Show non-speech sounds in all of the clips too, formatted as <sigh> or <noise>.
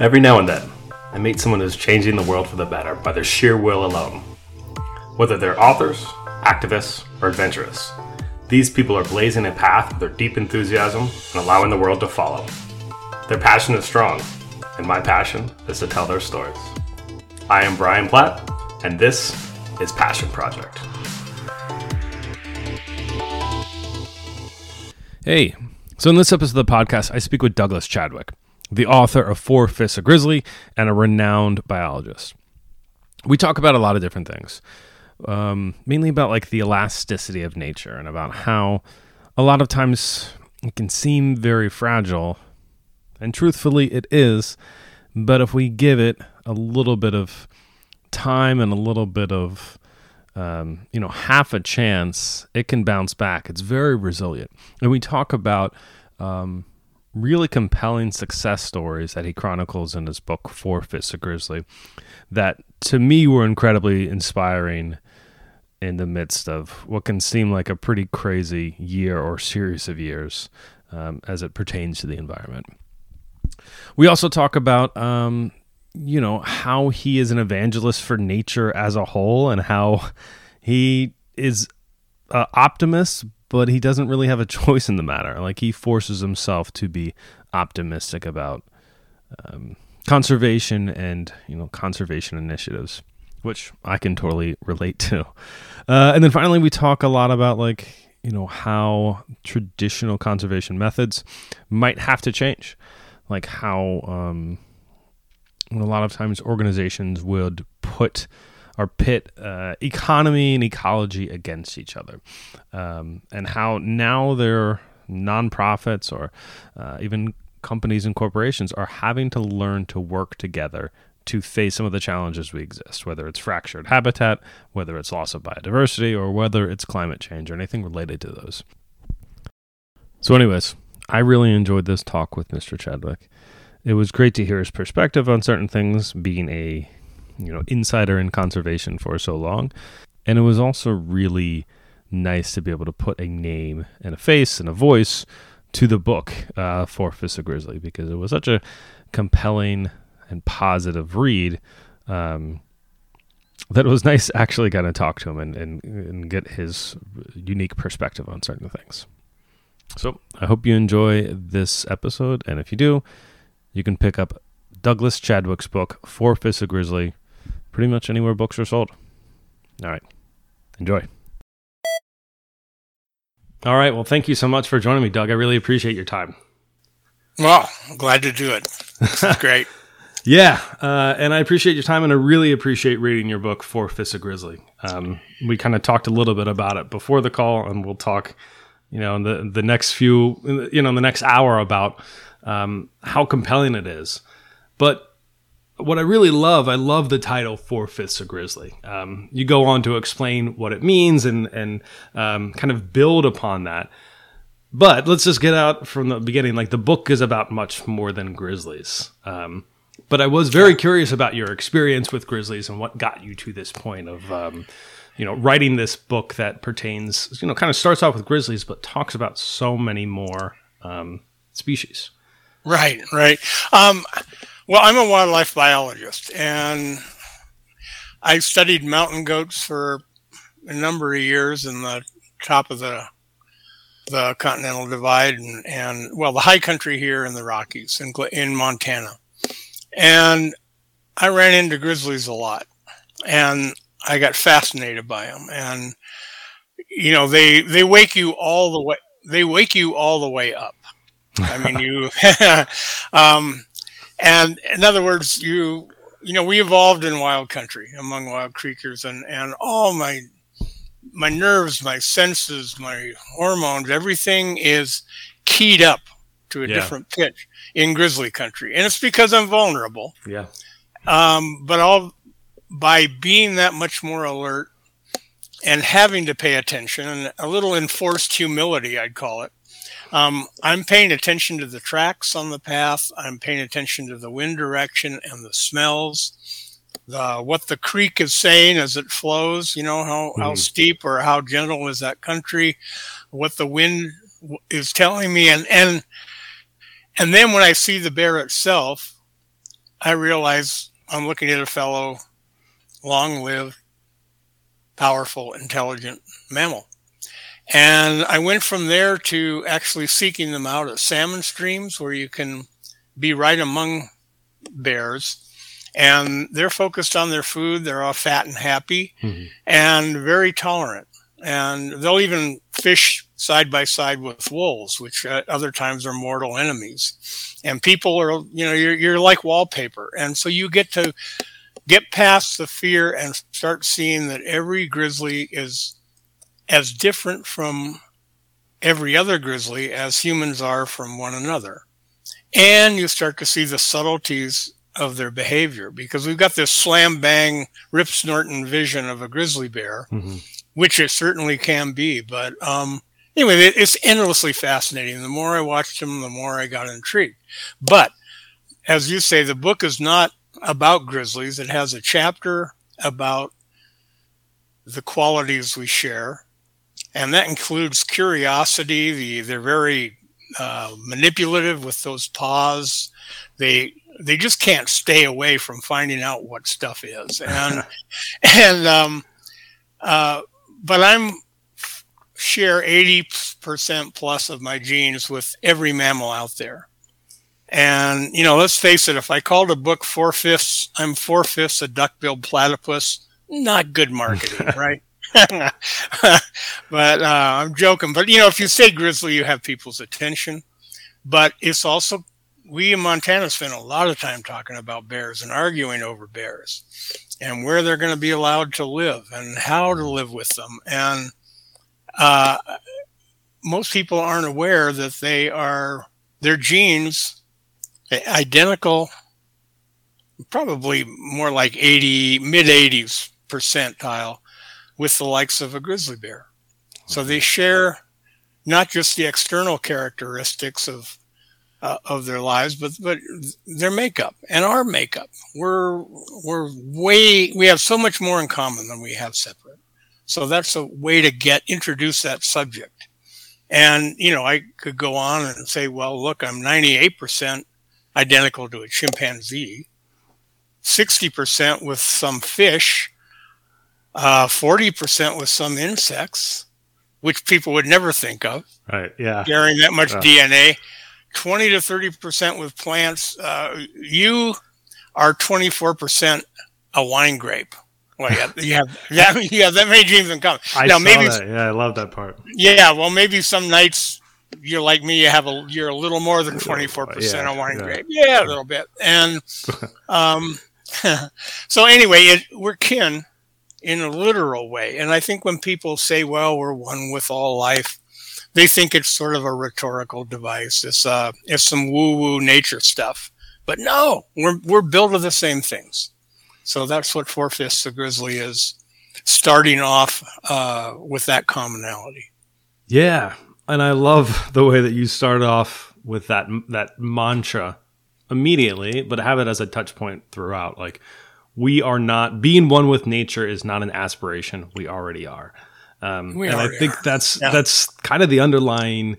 Every now and then, I meet someone who's changing the world for the better by their sheer will alone. Whether they're authors, activists, or adventurous, these people are blazing a path with their deep enthusiasm and allowing the world to follow. Their passion is strong, and my passion is to tell their stories. I am Brian Platt, and this is Passion Project. Hey, so in this episode of the podcast, I speak with Douglas Chadwick the author of Four Fifths of Grizzly and a renowned biologist. We talk about a lot of different things, um, mainly about like the elasticity of nature and about how a lot of times it can seem very fragile, and truthfully, it is. But if we give it a little bit of time and a little bit of um, you know, half a chance, it can bounce back. It's very resilient. And we talk about um, really compelling success stories that he chronicles in his book Fifths of Grizzly that to me were incredibly inspiring in the midst of what can seem like a pretty crazy year or series of years um, as it pertains to the environment. We also talk about, um, you know, how he is an evangelist for nature as a whole and how he is uh, optimist, but he doesn't really have a choice in the matter. Like he forces himself to be optimistic about um, conservation and you know conservation initiatives, which I can totally relate to. Uh, and then finally, we talk a lot about like you know how traditional conservation methods might have to change, like how um, a lot of times organizations would put or pit uh, economy and ecology against each other, um, and how now they're nonprofits or uh, even companies and corporations are having to learn to work together to face some of the challenges we exist, whether it's fractured habitat, whether it's loss of biodiversity, or whether it's climate change or anything related to those. So, anyways, I really enjoyed this talk with Mr. Chadwick. It was great to hear his perspective on certain things, being a you know insider in conservation for so long, and it was also really nice to be able to put a name and a face and a voice to the book uh, Four Fifths of Grizzly because it was such a compelling and positive read um, that it was nice actually kind of talk to him and, and, and get his unique perspective on certain things. So I hope you enjoy this episode, and if you do, you can pick up Douglas Chadwick's book, Four Fifths of Grizzly, pretty much anywhere books are sold. All right. Enjoy. All right. Well, thank you so much for joining me, Doug. I really appreciate your time. Well, glad to do it. <laughs> great. yeah. Uh, and I appreciate your time and I really appreciate reading your book, Four Fifths of Grizzly. Um, we kind of talked a little bit about it before the call and we'll talk, you know, in the, the next few, you know, in the next hour about um, how compelling it is. But what I really love, I love the title Four Fifths of Grizzly. Um, you go on to explain what it means and and um, kind of build upon that. But let's just get out from the beginning. Like the book is about much more than grizzlies. Um, but I was very curious about your experience with grizzlies and what got you to this point of, um, you know, writing this book that pertains, you know, kind of starts off with grizzlies, but talks about so many more um, species. Right, right. Well, I'm a wildlife biologist, and I studied mountain goats for a number of years in the top of the the Continental Divide and, and well, the high country here in the Rockies in, in Montana. And I ran into grizzlies a lot, and I got fascinated by them. And you know, they they wake you all the way. They wake you all the way up. I mean, you. <laughs> um, and in other words, you you know, we evolved in wild country among wild creatures, and and all my my nerves, my senses, my hormones, everything is keyed up to a yeah. different pitch in grizzly country, and it's because I'm vulnerable. Yeah. Um, but all by being that much more alert and having to pay attention and a little enforced humility, I'd call it. Um, I'm paying attention to the tracks on the path. I'm paying attention to the wind direction and the smells. The, what the creek is saying as it flows, you know, how, mm-hmm. how steep or how gentle is that country, what the wind is telling me. And, and, and then when I see the bear itself, I realize I'm looking at a fellow long lived, powerful, intelligent mammal. And I went from there to actually seeking them out at salmon streams where you can be right among bears. And they're focused on their food. They're all fat and happy mm-hmm. and very tolerant. And they'll even fish side by side with wolves, which at other times are mortal enemies. And people are, you know, you're, you're like wallpaper. And so you get to get past the fear and start seeing that every grizzly is as different from every other grizzly as humans are from one another. And you start to see the subtleties of their behavior because we've got this slam bang, rip snorting vision of a grizzly bear, mm-hmm. which it certainly can be. But um, anyway, it's endlessly fascinating. The more I watched them, the more I got intrigued. But as you say, the book is not about grizzlies. It has a chapter about the qualities we share, and that includes curiosity. The, they're very uh, manipulative with those paws. They they just can't stay away from finding out what stuff is, and <laughs> and um, uh, but I'm share eighty percent plus of my genes with every mammal out there. And, you know, let's face it, if I called a book four fifths, I'm four fifths a duck-billed platypus, not good <laughs> marketing, right? <laughs> but uh, I'm joking. But, you know, if you say grizzly, you have people's attention. But it's also, we in Montana spend a lot of time talking about bears and arguing over bears and where they're going to be allowed to live and how to live with them. And uh, most people aren't aware that they are, their genes identical, probably more like 80, mid 80s percentile with the likes of a grizzly bear. So they share not just the external characteristics of uh, of their lives, but but their makeup and our makeup. We're we're way we have so much more in common than we have separate. So that's a way to get introduce that subject. And you know, I could go on and say, well, look, I'm 98 percent identical to a chimpanzee, 60% with some fish, uh, 40% with some insects, which people would never think of. Right. Yeah. Carrying that much DNA. 20 to 30% with plants. Uh, you are 24% a wine grape. Well, yeah, you have <laughs> that. Yeah, that made dreams and come. I now, saw maybe, that. Yeah, I love that part. Yeah, well, maybe some nights you're like me, you have a you're a little more than 24% a wine yeah. grape. Yeah, a little bit. And <laughs> um, <laughs> so anyway, it, we're kin in a literal way. And I think when people say, well, we're one with all life, they think it's sort of a rhetorical device. It's uh it's some woo-woo nature stuff. But no, we're we're built of the same things. So that's what Four Fifths of Grizzly is starting off uh, with that commonality. Yeah, and I love the way that you start off with that that mantra immediately, but have it as a touch point throughout. Like we are not being one with nature is not an aspiration. We already are. Um, we and I think are. that's yeah. that's kind of the underlying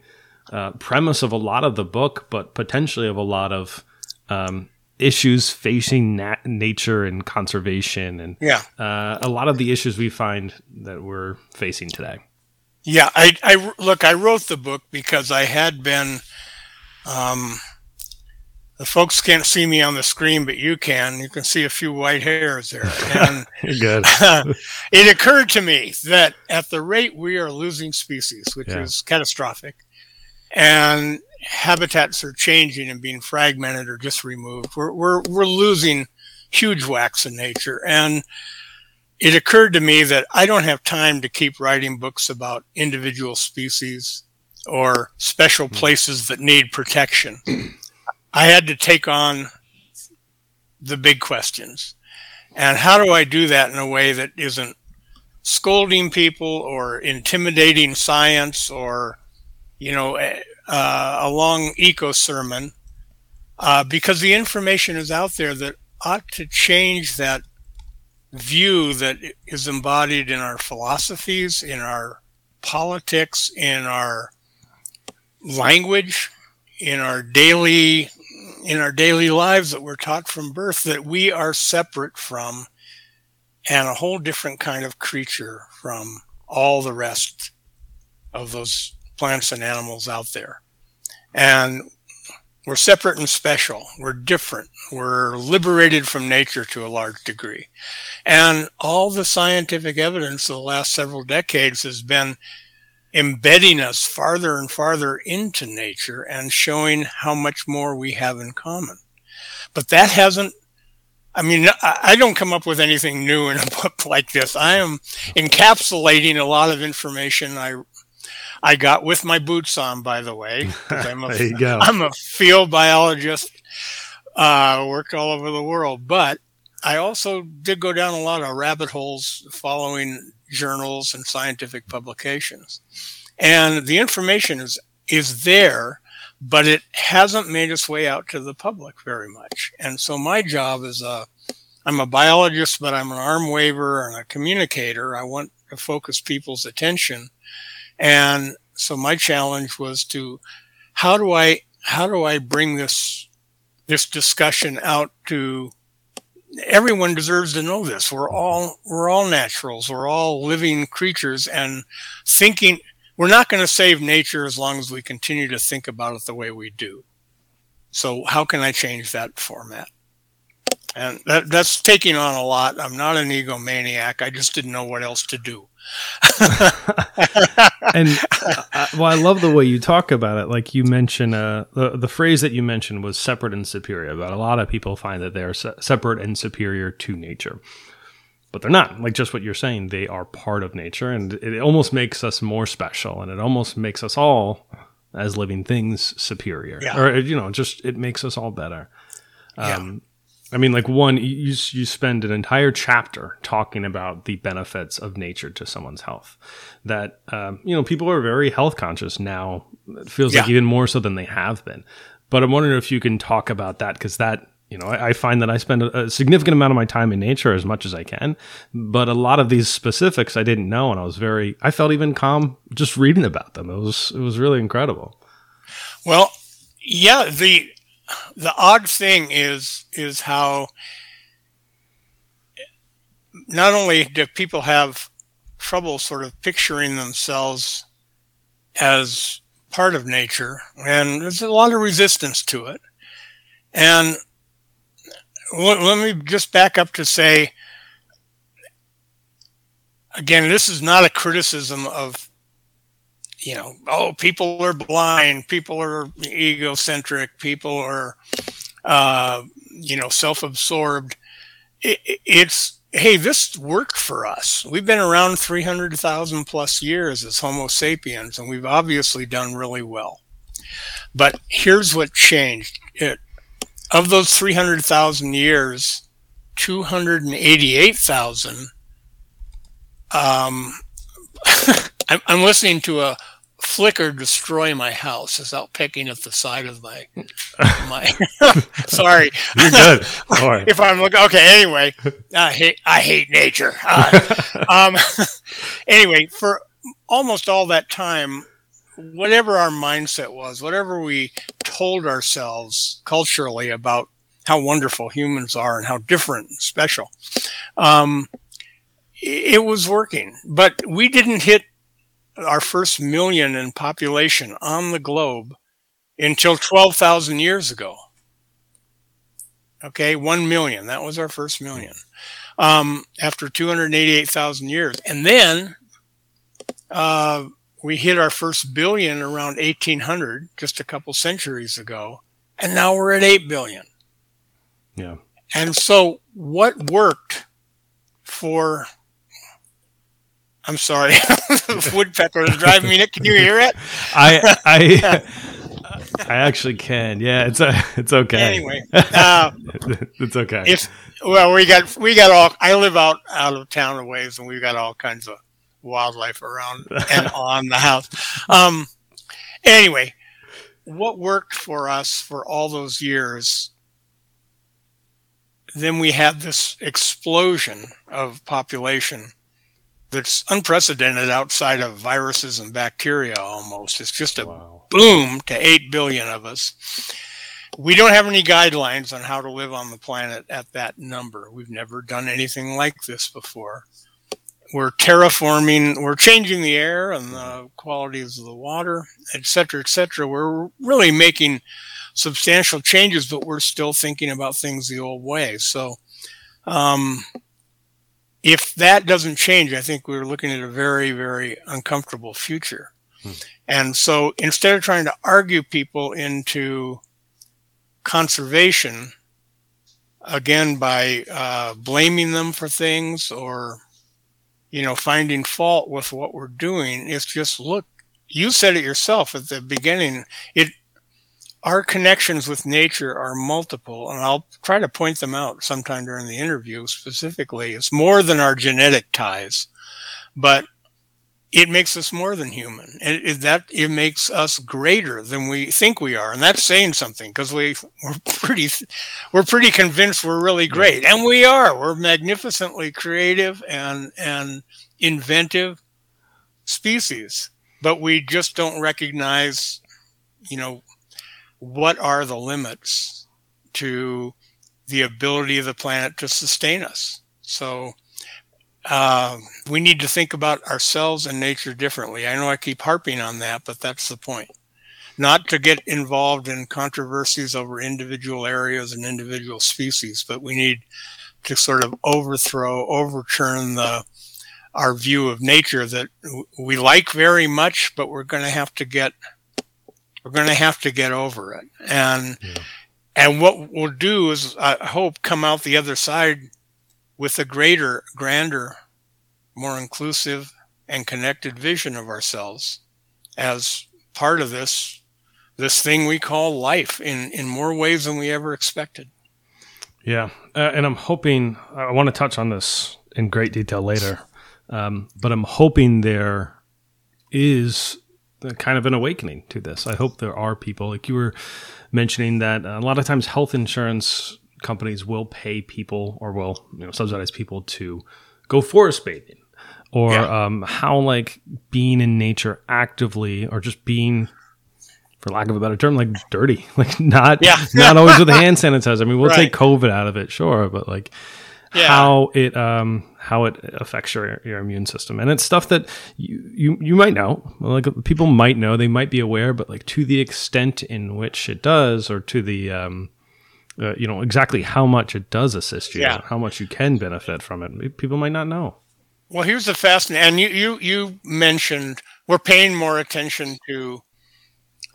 uh, premise of a lot of the book, but potentially of a lot of um, issues facing nat- nature and conservation, and yeah, uh, a lot of the issues we find that we're facing today. Yeah, I, I look. I wrote the book because I had been. Um, the folks can't see me on the screen, but you can. You can see a few white hairs there. And <laughs> Good. <laughs> it occurred to me that at the rate we are losing species, which yeah. is catastrophic, and habitats are changing and being fragmented or just removed, we're we're we're losing huge whacks in nature and it occurred to me that I don't have time to keep writing books about individual species or special hmm. places that need protection. <clears throat> I had to take on the big questions. And how do I do that in a way that isn't scolding people or intimidating science or, you know, uh, a long eco sermon? Uh, because the information is out there that ought to change that view that is embodied in our philosophies, in our politics, in our language, in our daily in our daily lives that we're taught from birth that we are separate from and a whole different kind of creature from all the rest of those plants and animals out there. And we're separate and special. We're different. We're liberated from nature to a large degree. And all the scientific evidence of the last several decades has been embedding us farther and farther into nature and showing how much more we have in common. But that hasn't, I mean, I don't come up with anything new in a <laughs> book like this. I am encapsulating a lot of information I I got with my boots on, by the way. I'm a, <laughs> there you go. I'm a field biologist, uh, worked all over the world, but I also did go down a lot of rabbit holes following journals and scientific publications. And the information is, is there, but it hasn't made its way out to the public very much. And so my job is a, I'm a biologist, but I'm an arm waver and a communicator. I want to focus people's attention. And so my challenge was to, how do I, how do I bring this, this discussion out to everyone deserves to know this. We're all we're all naturals. We're all living creatures and thinking we're not going to save nature as long as we continue to think about it the way we do. So how can I change that format? And that, that's taking on a lot. I'm not an egomaniac. I just didn't know what else to do. <laughs> and uh, well, I love the way you talk about it. Like you mentioned, uh, the the phrase that you mentioned was separate and superior. But a lot of people find that they're se- separate and superior to nature, but they're not. Like just what you're saying, they are part of nature, and it almost makes us more special, and it almost makes us all, as living things, superior. Yeah. Or you know, just it makes us all better. Um, I mean, like one, you you spend an entire chapter talking about the benefits of nature to someone's health. That um, you know, people are very health conscious now. It feels like even more so than they have been. But I'm wondering if you can talk about that because that you know, I, I find that I spend a, a significant amount of my time in nature as much as I can. But a lot of these specifics I didn't know, and I was very, I felt even calm just reading about them. It was it was really incredible. Well, yeah, the the odd thing is is how not only do people have trouble sort of picturing themselves as part of nature, and there's a lot of resistance to it. And let, let me just back up to say again, this is not a criticism of you know, oh, people are blind, people are egocentric, people are, uh, you know, self-absorbed. It, it's hey, this worked for us. We've been around 300,000 plus years as Homo sapiens, and we've obviously done really well. But here's what changed. It, of those 300,000 years, 288,000, um, <laughs> I'm listening to a flicker destroy my house without out picking at the side of my <laughs> my <laughs> sorry. You're good. <laughs> If i'm looking okay anyway i hate i hate nature. Uh, um anyway for almost all that time whatever our mindset was whatever we told ourselves culturally about how wonderful humans are and how different and special um it was working. But we didn't hit our first million in population on the globe until 12,000 years ago. Okay, 1 million. That was our first million. Um, after 288,000 years. And then uh, we hit our first billion around 1800, just a couple centuries ago. And now we're at 8 billion. Yeah. And so what worked for I'm sorry. <laughs> Woodpecker is driving me. nuts. Can you hear it? I I <laughs> I actually can. Yeah, it's a, it's okay. Anyway, uh, <laughs> it's okay. it's well, we got we got all. I live out out of town a ways, and we've got all kinds of wildlife around and on the house. Um. Anyway, what worked for us for all those years? Then we had this explosion of population that's unprecedented outside of viruses and bacteria almost. It's just a wow. boom to 8 billion of us. we don't have any guidelines on how to live on the planet at that number. We've never done anything like this before. We're terraforming, we're changing the air and the qualities of the water, et cetera, et cetera. We're really making substantial changes, but we're still thinking about things the old way. So, um, if that doesn't change, I think we're looking at a very, very uncomfortable future. Hmm. And so instead of trying to argue people into conservation, again, by uh, blaming them for things or, you know, finding fault with what we're doing, it's just look, you said it yourself at the beginning. It our connections with nature are multiple, and I'll try to point them out sometime during the interview specifically. It's more than our genetic ties, but it makes us more than human. It, it, that it makes us greater than we think we are, and that's saying something because we we're pretty we're pretty convinced we're really great, and we are. We're magnificently creative and and inventive species, but we just don't recognize, you know, what are the limits to the ability of the planet to sustain us? So uh, we need to think about ourselves and nature differently. I know I keep harping on that, but that's the point. Not to get involved in controversies over individual areas and individual species, but we need to sort of overthrow, overturn the our view of nature that we like very much, but we're going to have to get we're going to have to get over it. And yeah. and what we'll do is, I hope, come out the other side with a greater, grander, more inclusive and connected vision of ourselves as part of this this thing we call life in in more ways than we ever expected. Yeah, uh, and I'm hoping I want to touch on this in great detail later, um, but I'm hoping there is kind of an awakening to this. I hope there are people like you were mentioning that a lot of times health insurance companies will pay people or will you know subsidize people to go forest bathing or yeah. um, how like being in nature actively or just being for lack of a better term like dirty <laughs> like not yeah. not always with a <laughs> hand sanitizer i mean we'll right. take covid out of it sure but like yeah. how it um how it affects your your immune system and it's stuff that you you you might know like people might know they might be aware but like to the extent in which it does or to the um uh, you know exactly how much it does assist you yeah. how much you can benefit from it people might not know well here's the fascinating and you you you mentioned we're paying more attention to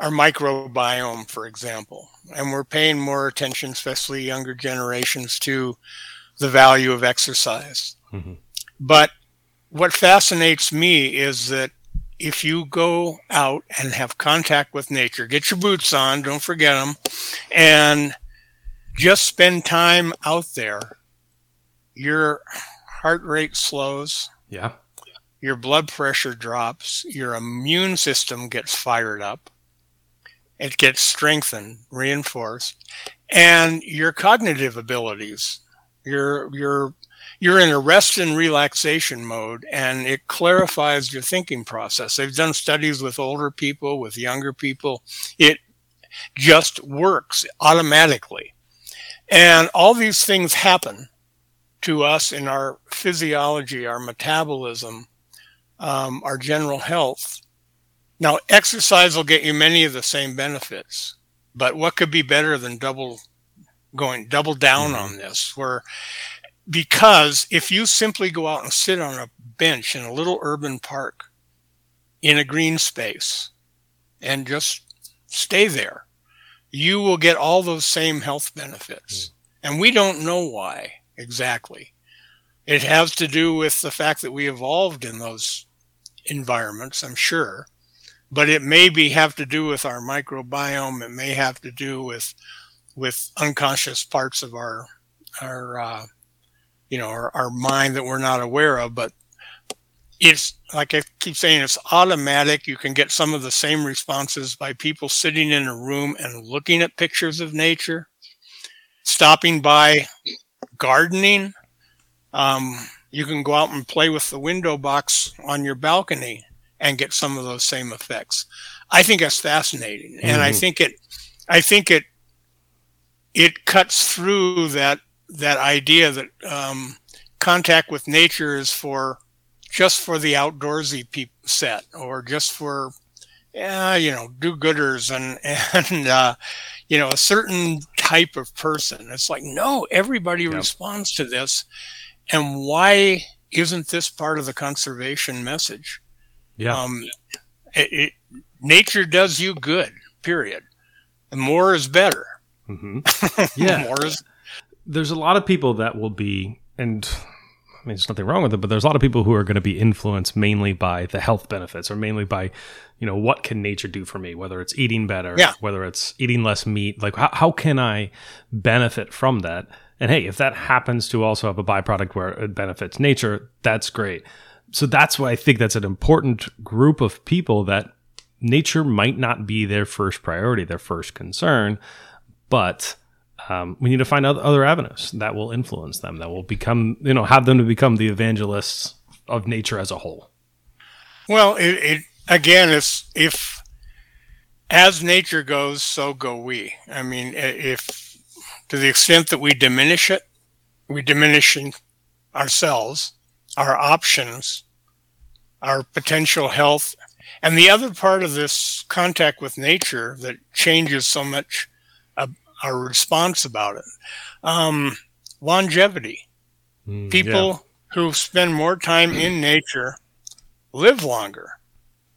our microbiome for example and we're paying more attention especially younger generations to the value of exercise. Mm-hmm. But what fascinates me is that if you go out and have contact with nature, get your boots on, don't forget them, and just spend time out there, your heart rate slows. Yeah. Your blood pressure drops. Your immune system gets fired up. It gets strengthened, reinforced, and your cognitive abilities you're you're you're in a rest and relaxation mode and it clarifies your thinking process. They've done studies with older people, with younger people. It just works automatically. And all these things happen to us in our physiology, our metabolism, um, our general health. Now, exercise will get you many of the same benefits, but what could be better than double going double down mm-hmm. on this where because if you simply go out and sit on a bench in a little urban park in a green space and just stay there you will get all those same health benefits. Mm-hmm. and we don't know why exactly. It has to do with the fact that we evolved in those environments i'm sure but it may be have to do with our microbiome. It may have to do with with unconscious parts of our our uh, you know our, our mind that we're not aware of but it's like i keep saying it's automatic you can get some of the same responses by people sitting in a room and looking at pictures of nature stopping by gardening um, you can go out and play with the window box on your balcony and get some of those same effects i think that's fascinating mm-hmm. and i mm-hmm. think it i think it it cuts through that that idea that um, contact with nature is for just for the outdoorsy people set or just for yeah, you know, do-gooders and <laughs> and uh, you know a certain type of person. It's like no, everybody yep. responds to this, and why isn't this part of the conservation message? Yeah, um, it, it, nature does you good. Period. And more is better. Mm-hmm. <laughs> Yeah, more is. There's a lot of people that will be, and I mean, there's nothing wrong with it, but there's a lot of people who are going to be influenced mainly by the health benefits or mainly by, you know, what can nature do for me, whether it's eating better, yeah. whether it's eating less meat. Like, how, how can I benefit from that? And hey, if that happens to also have a byproduct where it benefits nature, that's great. So that's why I think that's an important group of people that nature might not be their first priority, their first concern, but um, we need to find other other avenues that will influence them, that will become, you know, have them to become the evangelists of nature as a whole. Well, it, it again, it's if as nature goes, so go we. I mean, if to the extent that we diminish it, we diminish ourselves, our options, our potential health. And the other part of this contact with nature that changes so much our response about it. Um, longevity. Mm, People yeah. who spend more time in nature live longer.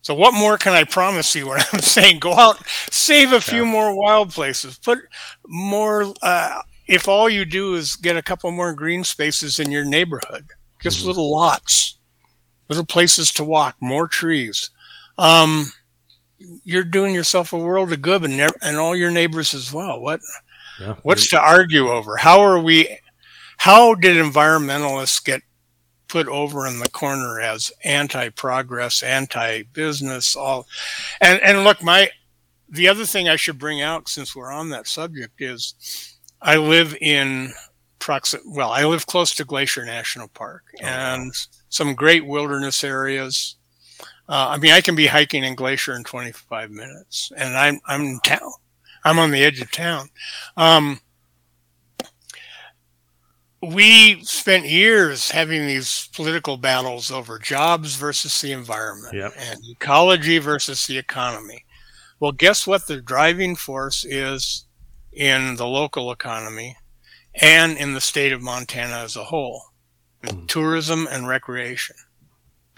So what more can I promise you when <laughs> I'm saying go out, save a few more wild places, put more. Uh, if all you do is get a couple more green spaces in your neighborhood, just mm-hmm. little lots, little places to walk, more trees. Um, you're doing yourself a world of good and, and all your neighbors as well. What yeah. what's to argue over? How are we? How did environmentalists get put over in the corner as anti-progress, anti-business? All and and look, my the other thing I should bring out since we're on that subject is I live in proxi- well, I live close to Glacier National Park oh, and wow. some great wilderness areas uh, I mean, I can be hiking in Glacier in 25 minutes, and I'm I'm in town. I'm on the edge of town. Um, we spent years having these political battles over jobs versus the environment yep. and ecology versus the economy. Well, guess what? The driving force is in the local economy and in the state of Montana as a whole mm. tourism and recreation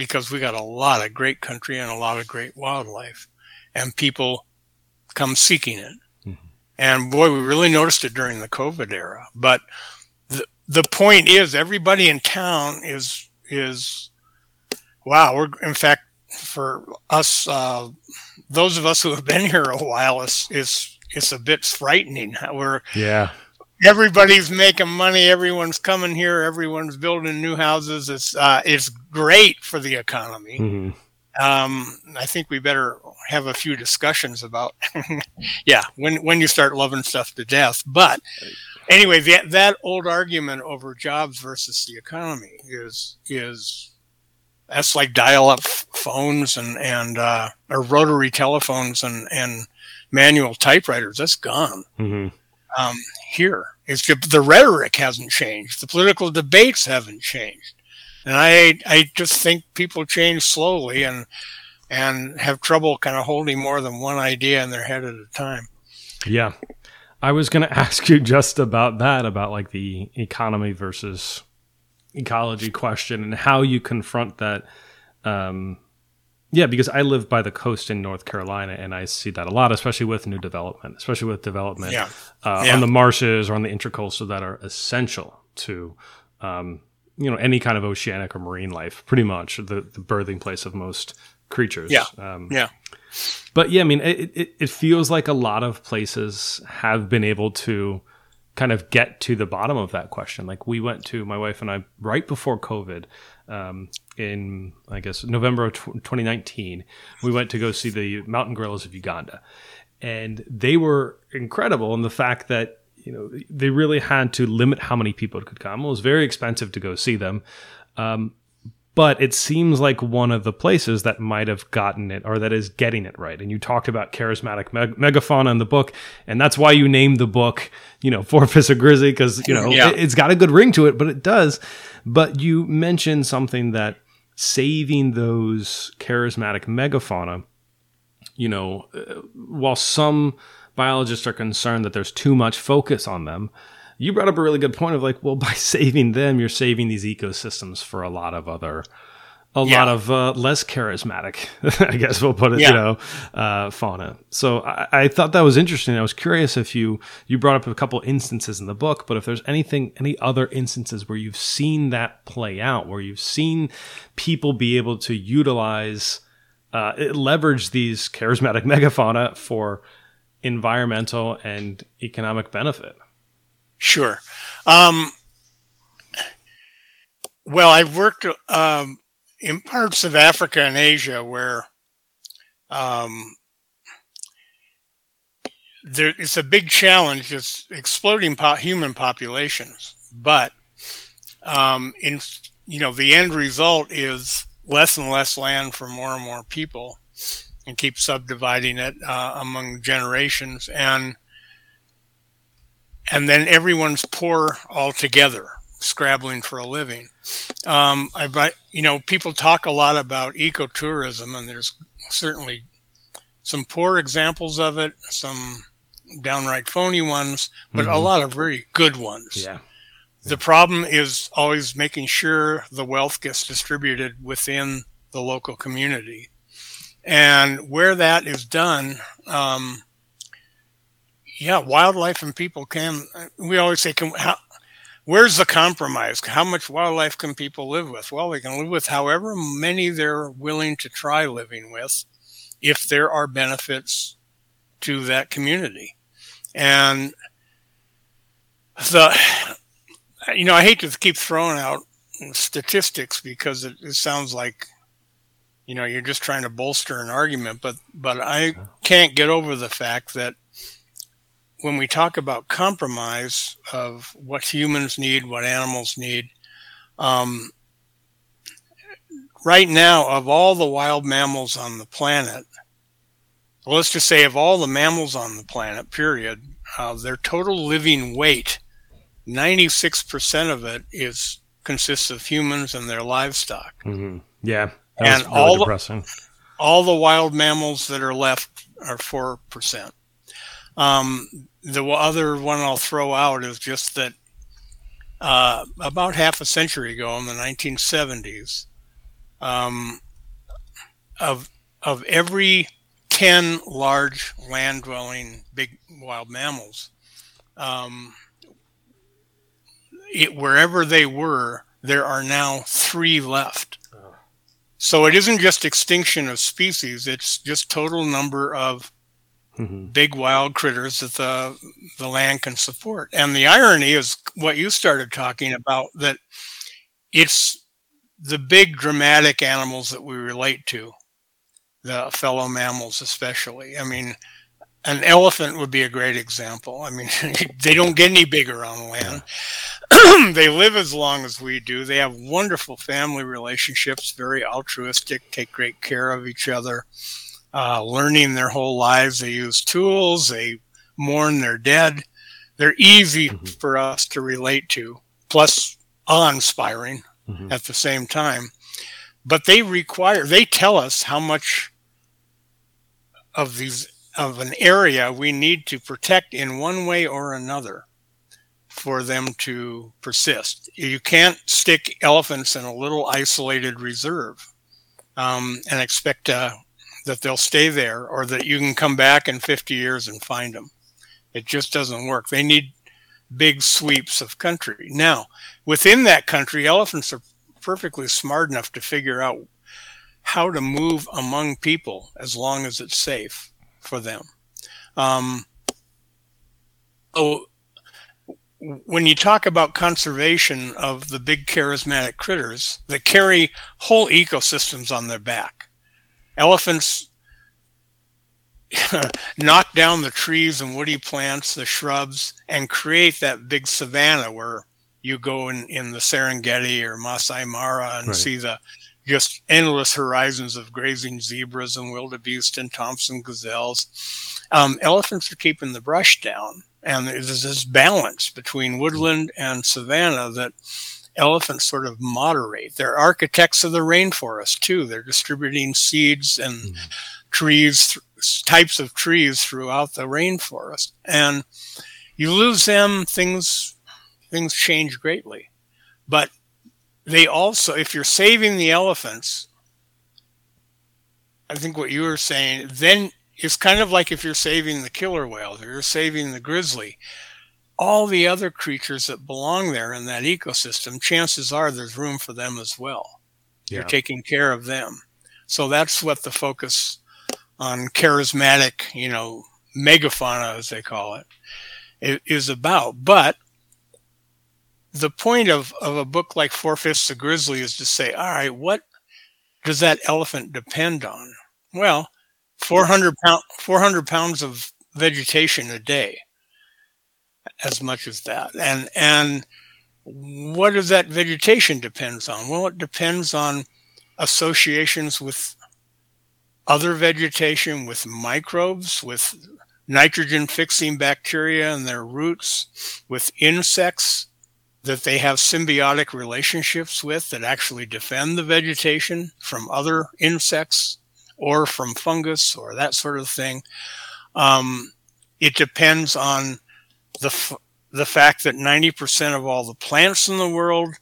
because we got a lot of great country and a lot of great wildlife and people come seeking it. Mm-hmm. And boy, we really noticed it during the COVID era. But the, the point is everybody in town is, is, wow, we're, in fact, for us, uh, those of us who have been here a while, it's, it's, it's a bit frightening. We're, yeah, everybody's making money. Everyone's coming here. Everyone's building new houses. It's uh, it's great for the economy. Mm-hmm. Um, I think we better have a few discussions about, <laughs> yeah, when when you start loving stuff to death. But anyway, that that old argument over jobs versus the economy is is that's like dial-up phones and and uh, or rotary telephones and and manual typewriters. That's gone. Mm-hmm um, here. It's the rhetoric hasn't changed. The political debates haven't changed. And I, I just think people change slowly and, and have trouble kind of holding more than one idea in their head at a time. Yeah. I was going <laughs> to ask you just about that, about like the economy versus ecology question and how you confront that um, yeah, because I live by the coast in North Carolina, and I see that a lot, especially with new development, especially with development yeah. Uh, yeah. on the marshes or on the intracoastal that are essential to, um, you know, any kind of oceanic or marine life. Pretty much the, the birthing place of most creatures. Yeah, um, yeah. But yeah, I mean, it, it, it feels like a lot of places have been able to kind of get to the bottom of that question. Like we went to my wife and I right before COVID um, in I guess November of 2019. We went to go see the mountain gorillas of Uganda, and they were incredible in the fact that you know they really had to limit how many people could come. It was very expensive to go see them, um, but it seems like one of the places that might have gotten it or that is getting it right. And you talked about charismatic meg- megafauna in the book, and that's why you named the book, you know, Four Fifths of Grizzly because you know Yeah. it, it's got a good ring to it, but it does. But you mentioned something that saving those charismatic megafauna, you know, uh, while some biologists are concerned that there's too much focus on them, you brought up a really good point of like, well, <laughs> by saving them, you're saving these ecosystems for a lot of other, a Yeah. lot of uh, less charismatic, <laughs> I guess we'll put it, Yeah. you know, uh, fauna. So I, I thought that was interesting. I was curious if you you brought up a couple instances in the book, but if there's anything, any other instances where you've seen that play out, where you've seen people be able to utilize, uh, leverage these charismatic <laughs> megafauna for environmental and economic benefit. Sure. Um, well, I've worked um, in parts of Africa and Asia where um, there it's a big challenge. It's exploding po- human populations, but um, in you know the end result is less and less land for more and more people, and keep subdividing it uh, among generations and and then everyone's poor altogether, scrabbling for a living. Um, I, but you know, people talk a lot about ecotourism, and there's certainly some poor examples of it, some downright phony ones, but a Mhm. lot of very good ones. Yeah. The problem is always making sure the wealth gets distributed within the local community. And where that is done, um, yeah, wildlife and people can. We always say, can, how, where's the compromise? How much wildlife can people live with? Well, they can live with however many they're willing to try living with if there are benefits to that community. And the, you know, I hate to keep throwing out statistics because it, it sounds like, you know, you're just trying to bolster an argument, but, but I can't get over the fact that when we talk about compromise of what humans need, what animals need, um, right now, of all the wild mammals on the planet, well, let's just say of all the mammals on the planet, period, uh, their total living weight, 96% of it is consists of humans and their livestock. hmm Yeah. That And really all the- all the wild mammals that are left are 4%. Um, the other one I'll throw out is just that uh, about half a century ago in the 1970s, um, of, of every 10 large land dwelling big wild mammals, um, it, wherever they were, there are now three left. So it isn't just extinction of species; it's just total number of hmm big wild critters that the the land can support. And the irony is what you started talking about that it's the big dramatic animals that we relate to, the fellow mammals especially. I mean, an elephant would be a great example. I mean, <laughs> they don't get any bigger on land. <clears throat> they live as long as we do. They have wonderful family relationships, very altruistic, take great care of each other, uh, learning their whole lives. They use tools, they mourn their dead. They're easy Mhm. for us to relate to, plus awe inspiring Mhm. at the same time. But they require, they tell us how much of these of an area we need to protect in one way or another for them to persist. You can't stick elephants in a little isolated reserve um, and expect uh, that they'll stay there or that you can come back in 50 years and find them. It just doesn't work. They need big sweeps of country. Now, within that country, elephants are perfectly smart enough to figure out how to move among people as long as it's safe for them. Um, so when you talk about conservation of the big charismatic critters that carry whole ecosystems on their back, elephants <laughs> knock down the trees and woody plants, the shrubs, and create that big savanna where you go in, in the Serengeti or Masai Mara and Right. see the just endless horizons of grazing zebras and wildebeest and Thomson gazelles. Um, elephants are keeping the brush down, and there's this balance between woodland and savanna that elephants sort of moderate. They're architects of the rainforest too. They're distributing seeds and trees, types of trees throughout the rainforest, and you lose them, things things change greatly. But they also, if you're saving the elephants, I think what you were saying, then it's kind of like if you're saving the killer whales or you're saving the grizzly. All the other creatures that belong there in that ecosystem, chances are there's room for them as well. You're taking care of them. So that's what the focus on charismatic, you know, megafauna, as they call it, is about. But the point of, of a book like Four Fifths of Grizzly is to say, all right, what does that elephant depend on? Well, 400, pound, 400 pounds of vegetation a day, as much as that. And, and what does that vegetation depends on? Well, it depends on associations with other vegetation, with microbes, with nitrogen fixing bacteria and their roots, with insects that they have symbiotic relationships with that actually defend the vegetation from other insects or from fungus or that sort of thing. Um, it depends on the f- the fact that 90% of all the plants in the world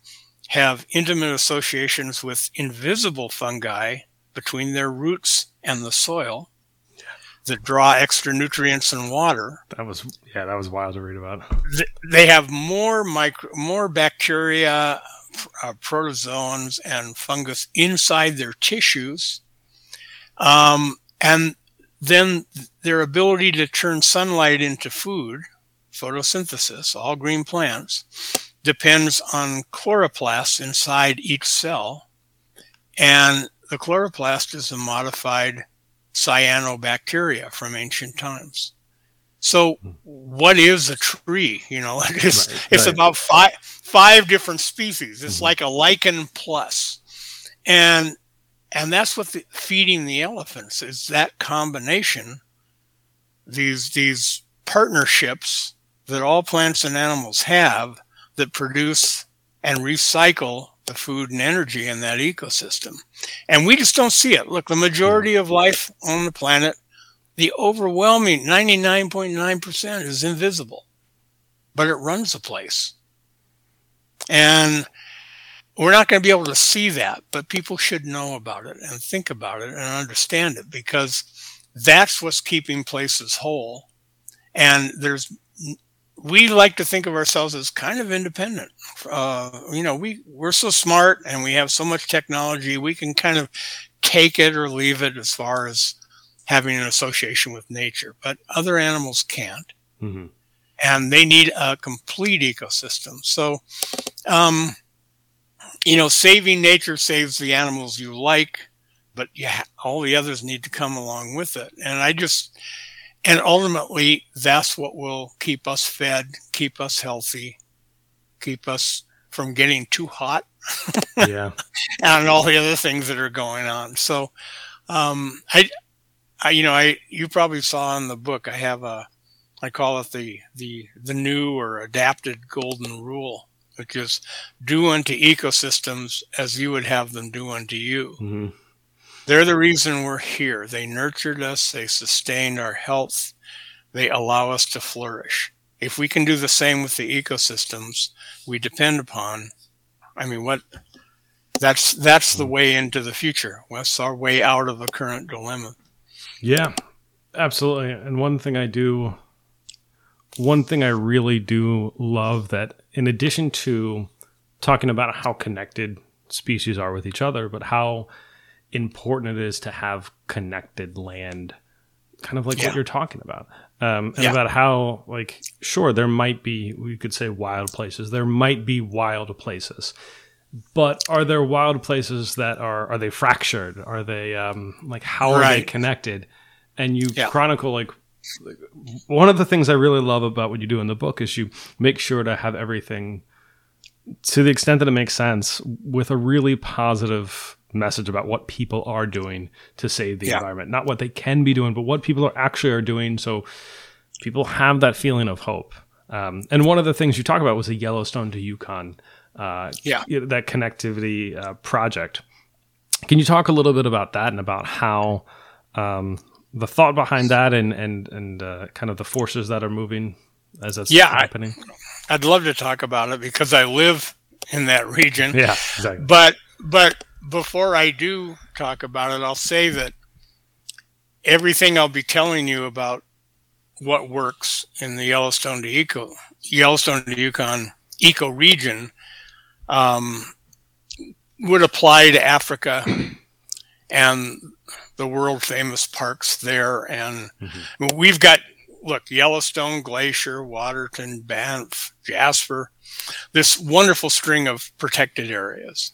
have intimate associations with invisible fungi between their roots and the soil that draw extra nutrients and water. That was yeah, that was wild to read about. they have more micro, more bacteria, uh, protozoans, and fungus inside their tissues, um, and then their ability to turn sunlight into food, photosynthesis, all green plants, depends on chloroplasts inside each cell, and the chloroplast is a modified cyanobacteria from ancient times. So, what is a tree? You know, <laughs> it's Right, it's right. about five five different species. It's Mhm. like a lichen plus, and and that's what the, feeding the elephants is that combination. These these partnerships that all plants and animals have that produce and recycle the food and energy in that ecosystem, and we just don't see it. Look, the majority of life on the planet the overwhelming 99.9% is invisible, but it runs the place. And we're not going to be able to see that, but people should know about it and think about it and understand it because that's what's keeping places whole. And there's, we like to think of ourselves as kind of independent. Uh, you know, we, we're so smart and we have so much technology, we can kind of take it or leave it as far as having an association with nature, but other animals can't, hmm and they need a complete ecosystem. So, um, you know, saving nature saves the animals you like, but yeah, all the others need to come along with it. And I just, and ultimately, that's what will keep us fed, keep us healthy, keep us from getting too hot <laughs> Yeah. and all the other things that are going on. So, um, I, I, you know, I, you probably saw in the book, I have a, I call it the, the, the new or adapted golden rule, which is do unto ecosystems as you would have them do unto you. hmm They're the reason we're here. They nurtured us. They sustained our health. They allow us to flourish. If we can do the same with the ecosystems we depend upon, I mean, what, that's, that's the way into the future. That's our way out of the current dilemma. Yeah, absolutely. And one thing I do, one thing I really do love that, in addition to talking about how connected species are with each other, but how important it is to have connected land, kind of like Yeah. what you're talking about. Um, and Yeah. about how, like, sure, there might be, we could say wild places. There might be wild places. But are there wild places that are are they fractured? Are they um like how are they connected? And you Yeah. chronicle like, one of the things I really love about what you do in the book is you make sure to have everything to the extent that it makes sense with a really positive message about what people are doing to save the Yeah. environment not what they can be doing but what people are actually are doing so people have that feeling of hope um, and one of the things you talk about was the yellowstone to yukon uh, Yeah. that connectivity uh, project can you talk a little bit about that and about how um, the thought behind that and and and uh, kind of the forces that are moving as that's Yeah, I- happening I'd love to talk about it because I live in that region. yeah exactly But but before I do talk about it, I'll say that everything I'll be telling you about what works in the Yellowstone to Eco Yellowstone to Yukon eco region um, would apply to Africa and the world famous parks there. And we've got look Yellowstone, Glacier, Waterton, Banff, Jasper, this wonderful string of protected areas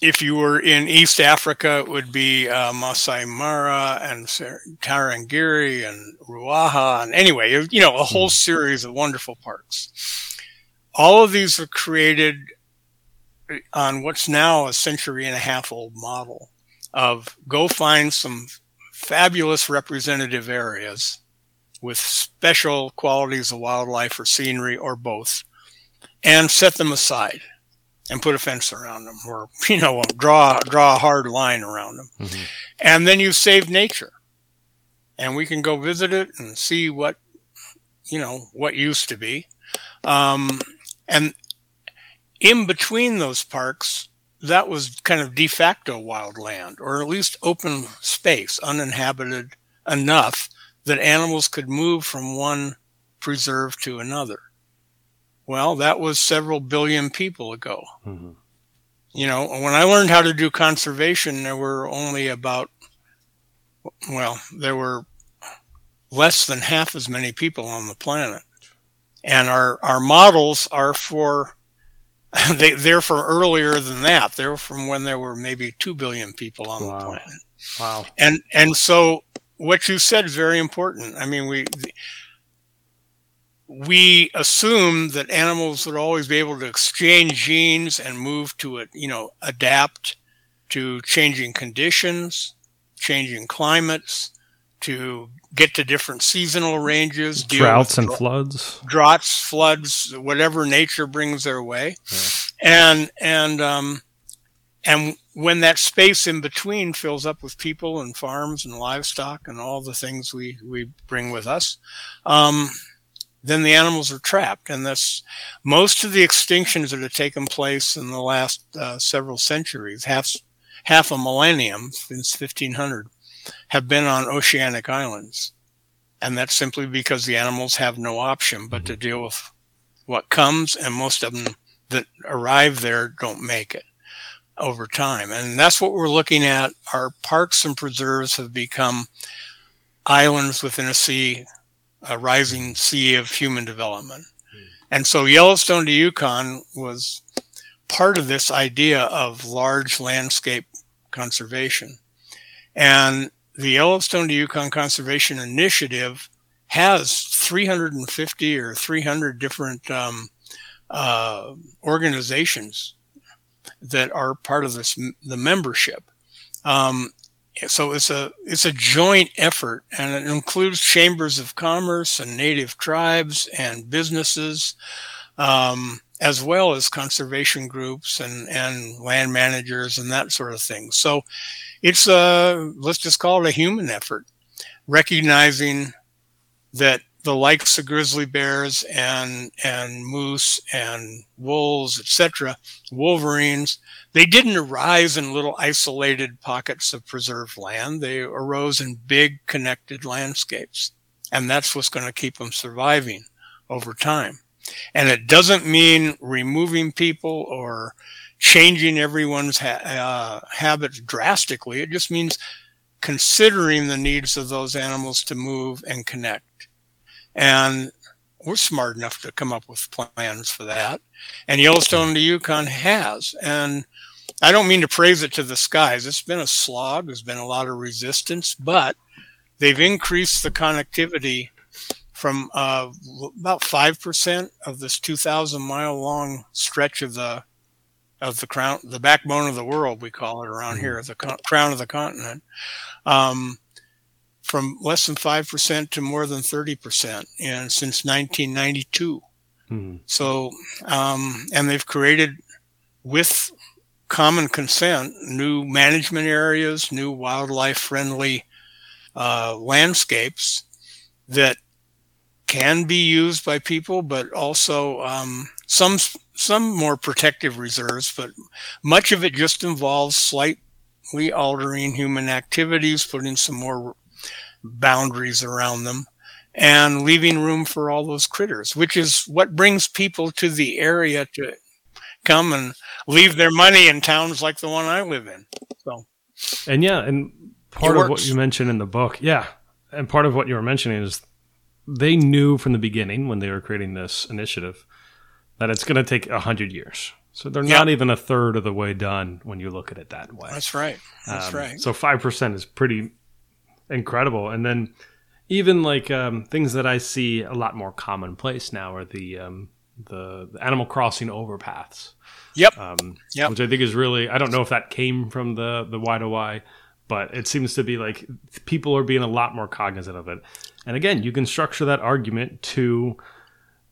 if you were in East Africa, it would be uh, Masai Mara and Tarangire and Ruaha. And anyway, you you know, a whole series of wonderful parks. All of these were created on what's now a century and a half old model of go find some fabulous representative areas with special qualities of wildlife or scenery or both and set them aside and put a fence around them or <laughs> you know draw draw a hard line around them. Mhm. and then you save nature. And we can go visit it and see what you know what used to be. Um, and in between those parks that was kind of de facto wild land or at least open space uninhabited enough that animals could move from one preserve to another well that was several billion people ago Mhm. you know, when I learned how to do conservation, there were only about, well, there were less than half as many people on the planet. And our, our models are for, <laughs> they, they're for earlier than that. They're from when there were maybe 2 billion people on Wow. the planet. wow And, and so what you said is very important. I mean, we, we assume that animals would always be able to exchange genes and move to it, you know, adapt to changing conditions, changing climates, to get to different seasonal ranges, droughts and floods. droughts, floods, whatever nature brings their way, and and um, and when that space in between fills up with people and farms and livestock and all the things we we bring with us, um, then the animals are trapped, and that's most of the extinctions that have taken place in the last uh, several centuries, half half a millennium since 1500, have been on oceanic islands. And that's simply because the animals have no option but to deal with what comes, and most of them that arrive there don't make it over time. And that's what we're looking at. Our parks and preserves have become islands within a sea, a rising sea of human development. And so Yellowstone to Yukon was part of this idea of large landscape conservation. And the Yellowstone to Yukon Conservation Initiative has 350 or 300 different um, uh, organizations that are part of this the membership. Um, so it's a it's a joint effort, and it includes chambers of commerce and native tribes and businesses, um, as well as conservation groups and and land managers and that sort of thing. So it's a let's just call it a human effort, recognizing that the likes of grizzly bears and and moose and wolves, etc., wolverines, they didn't arise in little isolated pockets of preserved land. They arose in big connected landscapes, and that's what's going to keep them surviving over time. And it doesn't mean removing people or changing everyone's ha- uh, habits drastically. It just means considering the needs of those animals to move and connect. And we're smart enough to come up with plans for that. And Yellowstone to Yukon has. And I don't mean to praise it to the skies. It's been a slog. There's been a lot of resistance, but they've increased the connectivity from uh, about five percent of this 2,000 mile long stretch of the of the crown, the backbone of the world, we call it around here, the co- crown of the continent, um, from less than five percent to more than 30 percent, and since 1992. Hmm. So, um, and they've created with common consent new management areas, new wildlife friendly uh, landscapes that can be used by people, but also um, some some more protective reserves. But much of it just involves slightly altering human activities, putting some more boundaries around them, and leaving room for all those critters, which is what brings people to the area to come and leave their money in towns like the one I live in. So, And yeah, and part of what you mentioned in the book, yeah, and part of what you were mentioning is they knew from the beginning when they were creating this initiative that it's going to take a hundred years. So they're Yeah. not even a third of the way done when you look at it that way. that's right. That's Um, right. So five percent is pretty incredible. And then even like um, things that I see a lot more commonplace now are the um, the, the Animal Crossing overpaths, Yep. um, Yep. which I think is really I don't know if that came from the the Y to Y, but it seems to be like people are being a lot more cognizant of it. And again, you can structure that argument to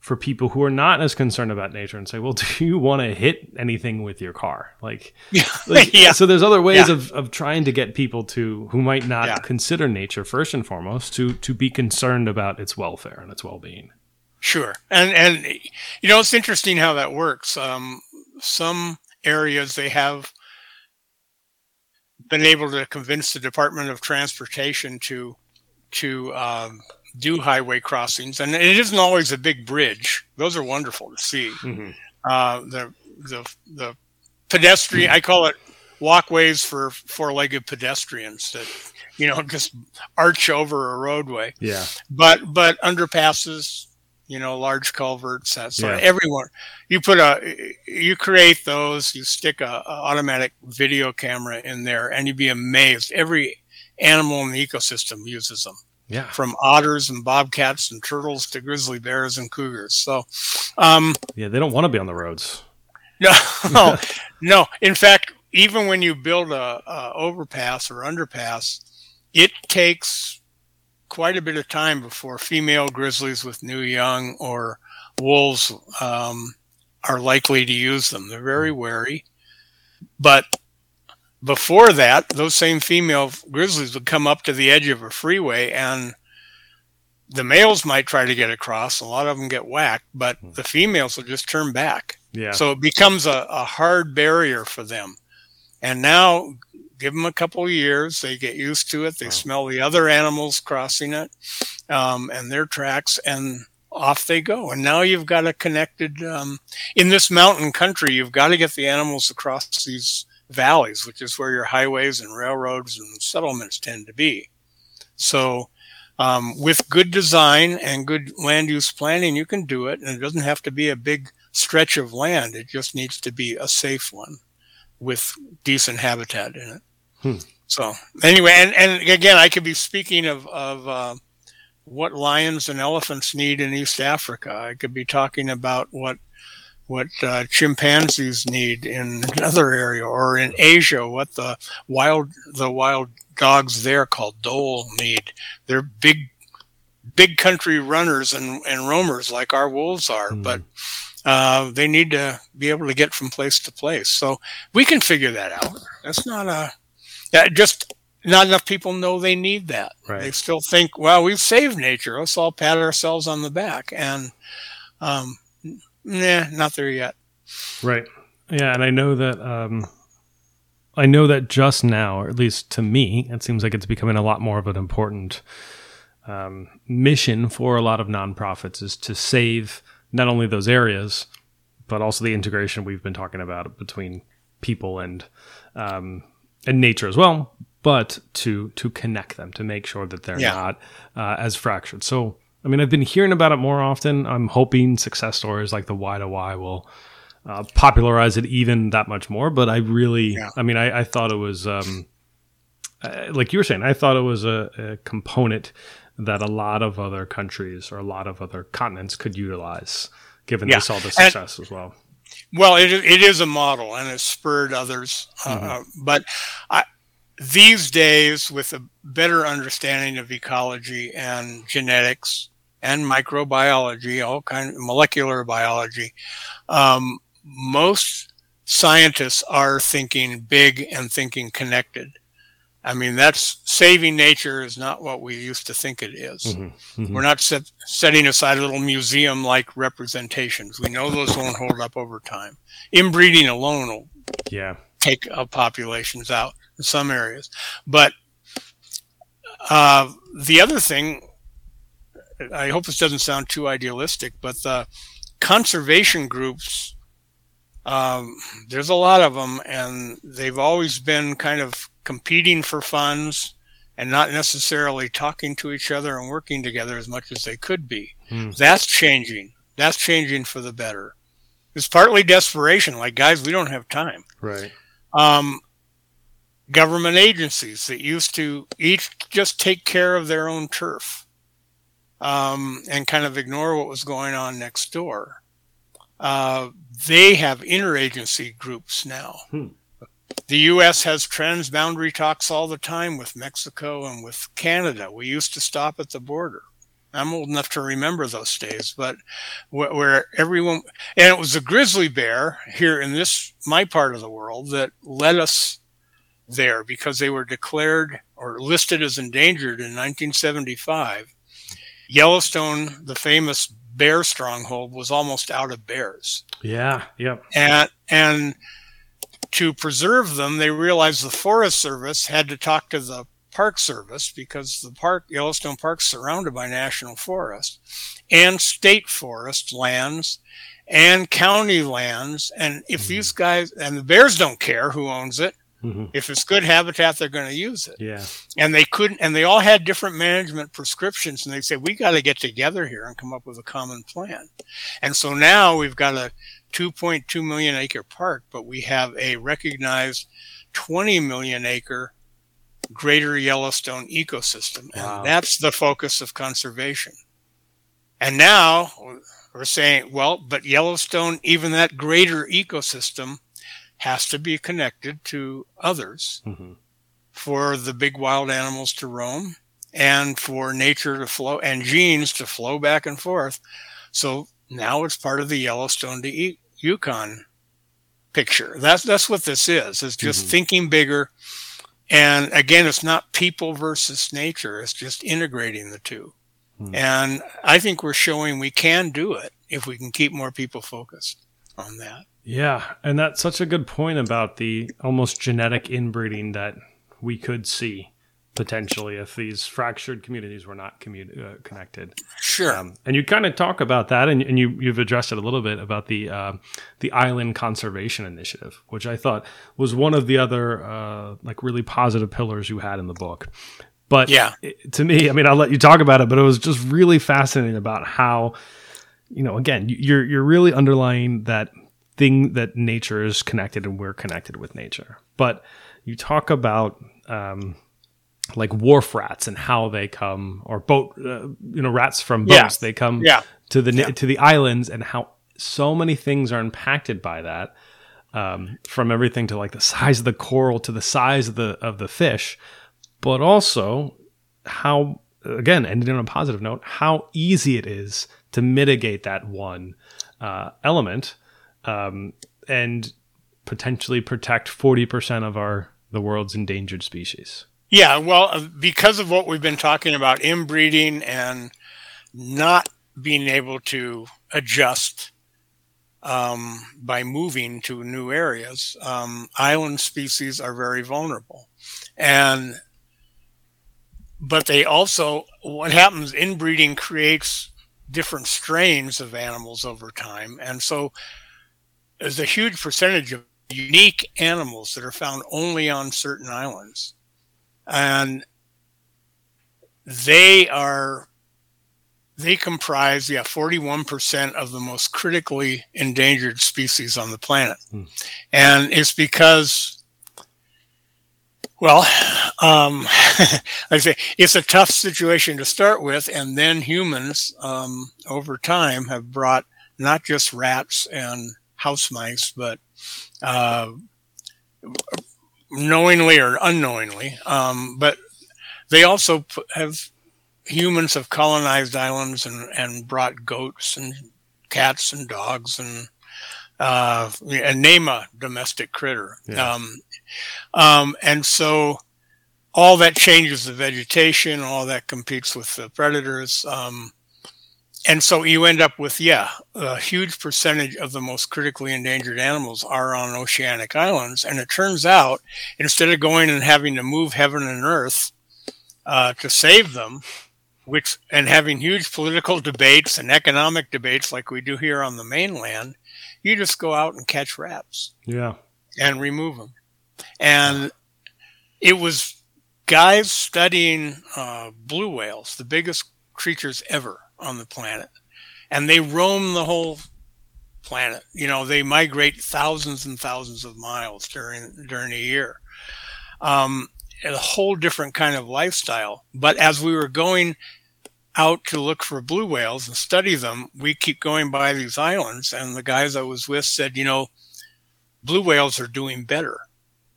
for people who are not as concerned about nature and say, well, <laughs> do you want to hit anything with your car? Like, <laughs> like, Yeah. So there's other ways Yeah. of, of trying to get people to who might not Yeah. consider nature first and foremost to to be concerned about its welfare and its well being. Sure, and and you know it's interesting how that works. Um, some areas they have been able to convince the Department of Transportation to to um, do highway crossings, and it isn't always a big bridge. Those are wonderful to see. Uh, the the the pedestrian, I call it walkways for four-legged pedestrians that you know <laughs> just arch over a roadway Yeah. but but underpasses you know large culverts that sort of Yeah. everyone you put a you create those you stick a, a automatic video camera in there and you'd be amazed every animal in the ecosystem uses them Yeah. from otters and bobcats and turtles to grizzly bears and cougars so um Yeah. They don't want to be on the roads. <laughs> no, no. In fact, even when you build a, a overpass or underpass, it takes quite a bit of time before female grizzlies with new young or wolves um, are likely to use them. They're very wary, but before that, those same female grizzlies would come up to the edge of a freeway and the males might try to get across. A lot of them get whacked, but the females will just turn back. Yeah. So it becomes a, a hard barrier for them. And now, give them a couple of years, they get used to it. They Wow. smell the other animals crossing it um, and their tracks, and off they go. And now you've got a connected, um, in this mountain country, you've got to get the animals across these valleys, which is where your highways and railroads and settlements tend to be. So, um, with good design and good land use planning, you can do it, and it doesn't have to be a big stretch of land. It just needs to be a safe one with decent habitat in it. Hmm. So anyway, and, and again, I could be speaking of, of uh, what lions and elephants need in East Africa. I could be talking about what what uh, chimpanzees need in another area, or in Asia, what the wild the wild dogs there called dhole need. They're big big country runners and, and roamers like our wolves are, Hmm. but uh, they need to be able to get from place to place. So we can figure that out. That's not a yeah, just not enough people know they need that. Right. They still think, well, we've saved nature. Let's all pat ourselves on the back. And um, nah, not there yet. Right. Yeah, and I know that um I know that just now, or at least to me, it seems like it's becoming a lot more of an important um, mission for a lot of nonprofits is to save not only those areas, but also the integration we've been talking about between people and um, and nature as well, but to to connect them to make sure that they're Yeah. not uh, as fractured. So, I mean, I've been hearing about it more often. I'm hoping success stories like the Y to Y will uh, popularize it even that much more. But I really, Yeah. I mean, I, I thought it was um, uh, like you were saying. I thought it was a, a component that a lot of other countries or a lot of other continents could utilize, given Yeah. they saw the And- success as well. Well, it, it is a model and it's spurred others. Uh, Mhm. uh, but I, these days, with a better understanding of ecology and genetics and microbiology, all kind of molecular biology, um, most scientists are thinking big and thinking connected. I mean, that's saving nature is not what we used to think it is. Mhm. Mhm. We're not set, setting aside little museum like representations. We know those won't hold up over time. Inbreeding alone will Yeah. take uh, populations out in some areas. But uh, the other thing, I hope this doesn't sound too idealistic, but the conservation groups, um, there's a lot of them, and they've always been kind of competing for funds and not necessarily talking to each other and working together as much as they could be. Hmm. That's changing. That's changing for the better. It's partly desperation, like guys, we don't have time Right. um, government agencies that used to each just take care of their own turf um, and kind of ignore what was going on next door. Uh, they have interagency groups now. Hmm. The U.S. has transboundary talks all the time with Mexico and with Canada. We used to stop at the border. I'm old enough to remember those days, but where, where everyone, and it was the grizzly bear here in this, my part of the world, that led us there because they were declared or listed as endangered in 1975. Yellowstone, the famous bear stronghold, was almost out of bears Yeah. Yep. and and to preserve them, they realized the Forest Service had to talk to the Park Service because the park Yellowstone Park, is surrounded by national forest and state forest lands and county lands. And if Mhm. these guys and the bears don't care who owns it, hmm if it's good habitat, they're going to use it Yeah. and they couldn't and they all had different management prescriptions and they said we got to get together here and come up with a common plan and so now we've got a 2.2 million acre park but we have a recognized 20 million acre greater yellowstone ecosystem and Wow. that's the focus of conservation and now we're saying well but yellowstone even that greater ecosystem has to be connected to others hmm for the big wild animals to roam and for nature to flow and genes to flow back and forth. So now it's part of the Yellowstone to E- Yukon picture. That's that's what this is. It's just Mhm. thinking bigger. And again, it's not people versus nature. It's just integrating the two. Hmm. And I think we're showing we can do it if we can keep more people focused on that. Yeah, and that's such a good point about the almost genetic inbreeding that we could see potentially if these fractured communities were not commu- uh, connected. Sure. Um, and you kind of talk about that, and, and you you've addressed it a little bit about the uh, the island conservation initiative, which I thought was one of the other uh, like really positive pillars you had in the book. But Yeah. it- to me, I mean, I'll let you talk about it, but it was just really fascinating about how, you know, again, you're you're really underlying that thing that nature is connected and we're connected with nature. But you talk about um, like wharf rats and how they come, or boat, uh, you know, rats from boats. They come Yeah. to the Yeah. to the islands, and how so many things are impacted by that. Um, from everything to like the <laughs> size of the coral to the size of the of the fish, but also how again ending on a positive note how easy it is to mitigate that one uh, element um, and potentially protect 40% of our the world's endangered species Yeah, well, uh, because of what we've been talking about inbreeding and not being able to adjust um, by moving to new areas, um, island species are very vulnerable. And but they also what happens inbreeding creates different strains of animals over time and so there's a huge percentage of unique animals that are found only on certain islands and they are they comprise yeah 41% of the most critically endangered species on the planet Hmm. and it's because Well, um, <laughs> I say it's a tough situation to start with, and then humans um, over time have brought not just rats and house mice, but uh, knowingly or unknowingly. Um, but they also have humans have colonized islands and, and brought goats and cats and dogs and uh, and name a domestic critter. Yeah. Um, um, and so all that changes the vegetation, all that competes with the predators. Um, and so you end up with, yeah, a huge percentage of the most critically endangered animals are on oceanic islands. And it turns out, instead of going and having to move heaven and earth uh, to save them, which and having huge political debates and economic debates like we do here on the mainland, you just go out and catch rats. Yeah. And remove them. And it was guys studying uh, blue whales, the biggest creatures ever on the planet. And they roam the whole planet. You know, they migrate thousands and thousands of miles during during a year. Um, a whole different kind of lifestyle. But as we were going out to look for blue whales and study them, we keep going by these islands. And the guys I was with said, you know, blue whales are doing better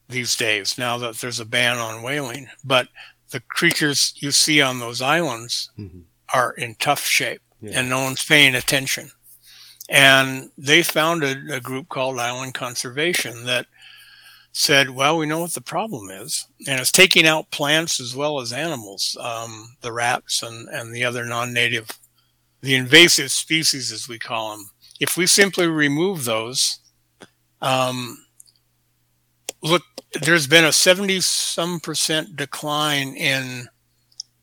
these days now that there's a ban on whaling. But the creatures you see on those islands mm-hmm. Are in tough shape yeah. and no one's paying attention. And they founded a group called Island Conservation that said, well, we know what the problem is. And it's taking out plants as well as animals, um, the rats and, and the other non native, the invasive species, as we call them. If we simply remove those, um, look, there's been a 70 some percent decline in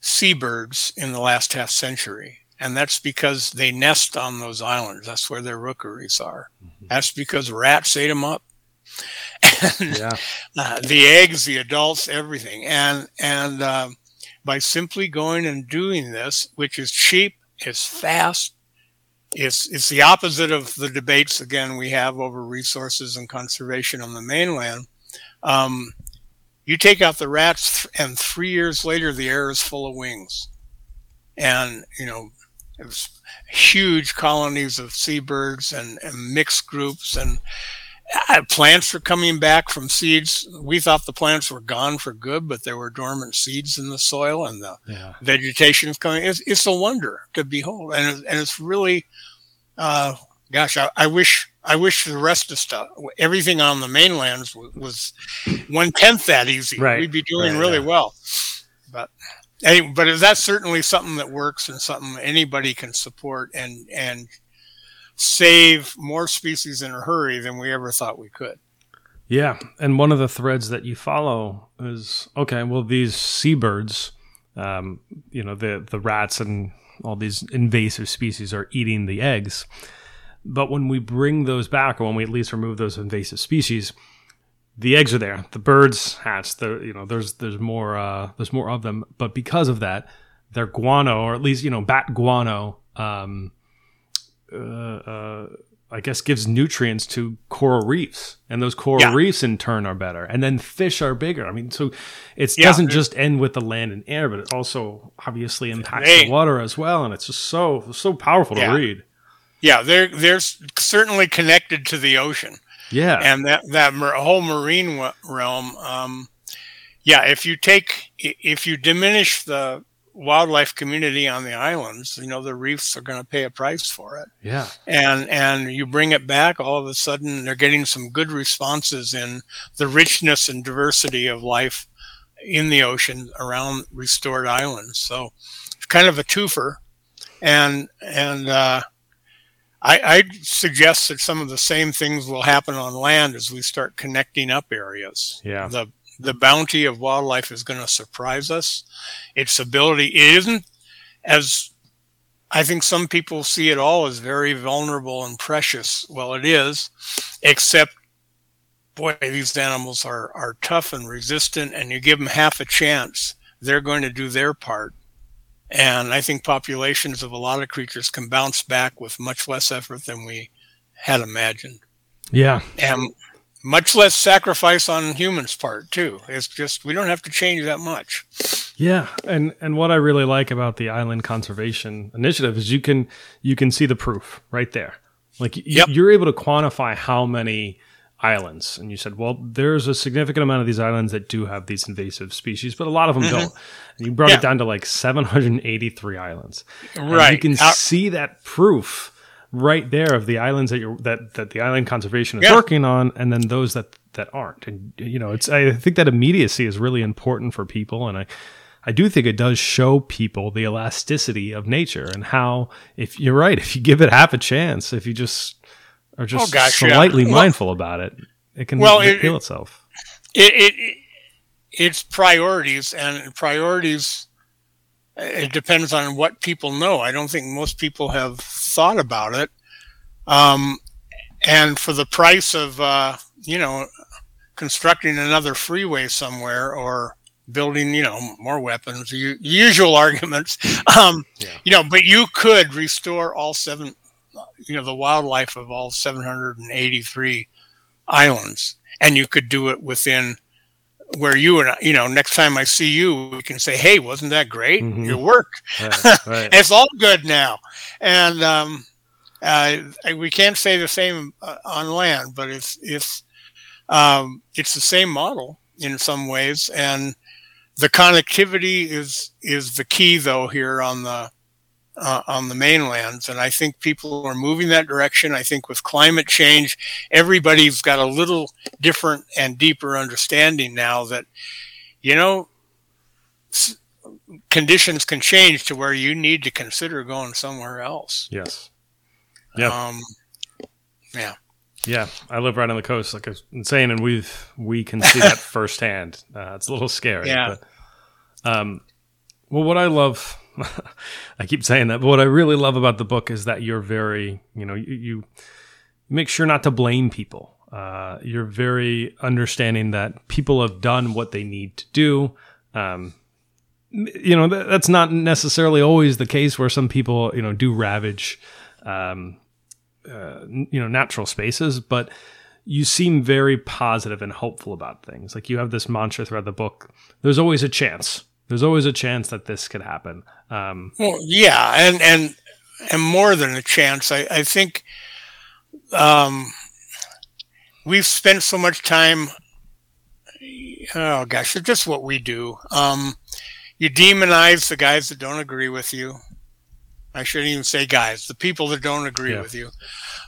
seabirds in the last half century. And that's because they nest on those islands. That's where their rookeries are. Mm-hmm. That's because rats ate them up and yeah. <laughs> uh, the eggs, the adults, everything. And and um, by simply going and doing this, which is cheap, is fast, it's it's the opposite of the debates again we have over resources and conservation on the mainland. Um, you take out the rats, and three years later, the air is full of wings, and you know it was huge colonies of seabirds and, and mixed groups and uh, plants are coming back from seeds. We thought the plants were gone for good, but there were dormant seeds in the soil, and the yeah. vegetation is coming. It's, it's, a wonder to behold, and and it's really, uh, gosh, I, I, wish I wish the rest of stuff, everything on the mainland was, was one tenth that easy. Right. We'd be doing right, really yeah. well, but. But that's certainly something that works and something anybody can support and and save more species in a hurry than we ever thought we could. Yeah, and one of the threads that you follow is okay. Well, these seabirds, um, you know, the the rats and all these invasive species are eating the eggs. But when we bring those back, or when we at least remove those invasive species, the eggs are there. The birds hatch. The you know, there's there's more uh, there's more of them. But because of that, their guano, or at least you know, bat guano, um, uh, uh, I guess gives nutrients to coral reefs, and those coral yeah. reefs in turn are better, and then fish are bigger. I mean, so it yeah, doesn't just end with the land and air, but it also obviously impacts they, the water as well, and it's just so so powerful yeah. to read. Yeah, they're they're certainly connected to the ocean. Yeah, and that that whole marine realm. Um, yeah, if you take if you diminish the wildlife community on the islands, you know, the reefs are going to pay a price for it. Yeah. And and you bring it back, all of a sudden they're getting some good responses in the richness and diversity of life in the ocean around restored islands. So it's kind of a twofer. And and uh, I, I suggest that some of the same things will happen on land as we start connecting up areas. Yeah. The the bounty of wildlife is going to surprise us. Its ability it isn't as I think some people see it all as very vulnerable and precious. Well, it is, except boy, these animals are are tough and resistant, and you give them half a chance, they're going to do their part. And I think populations of a lot of creatures can bounce back with much less effort than we had imagined. Yeah. And much less sacrifice on humans' part too. It's just we don't have to change that much. Yeah, and and what I really like about the Island Conservation Initiative is you can you can see the proof right there. Like yep. you're able to quantify how many islands, and you said, well, there's a significant amount of these islands that do have these invasive species, but a lot of them mm-hmm. don't. And you brought yeah. it down to like 783 islands. Right, and you can see that proof right there of the islands that you're that that the island conservation is yeah. working on, and then those that that aren't. And you know, it's I think that immediacy is really important for people, and I. I do think it does show people the elasticity of nature and how, if you're right, if you give it half a chance, if you just are just oh gosh, slightly yeah. mindful well, about it, it can well, it, heal itself. It, it, it's priorities, and priorities. It depends on what people know. I don't think most people have thought about it. Um, and for the price of, uh, you know, constructing another freeway somewhere or building, you know, more weapons, the usual <laughs> arguments, um, yeah. you know, but you could restore all seven, you know, the wildlife of all 783 islands. And you could do it within where you and I, you know, next time I see you, we can say, "Hey, wasn't that great? Mm-hmm. Your work." Right, <laughs> right. it's all good now, and um, uh, we can't say the same uh, on land, but it's it's um, it's the same model in some ways, and the connectivity is is the key though here on the uh, on the mainlands. And I think people are moving that direction. I think with climate change, everybody's got a little different and deeper understanding now that, you know, s- conditions can change to where you need to consider going somewhere else. Yes. Yeah. Um, yeah. Yeah, I live right on the coast, like I was saying, and we've we can see that <laughs> firsthand. Uh, it's a little scary. Yeah. But, um, well, what I love <laughs> I keep saying that, but what I really love about the book is that you're very, you know, you, you make sure not to blame people. Uh, you're very understanding that people have done what they need to do. Um, you know, that, that's not necessarily always the case where some people, you know, do ravage, um, uh, you know, natural spaces, but you seem very positive and hopeful about things. Like you have this mantra throughout the book. There's always a chance there's always a chance that this could happen. Um, well, yeah, and and and more than a chance, I, I think um, we've spent so much time. Oh gosh, it's just what we do. Um, you demonize the guys that don't agree with you. I shouldn't even say guys, the people that don't agree yeah. with you,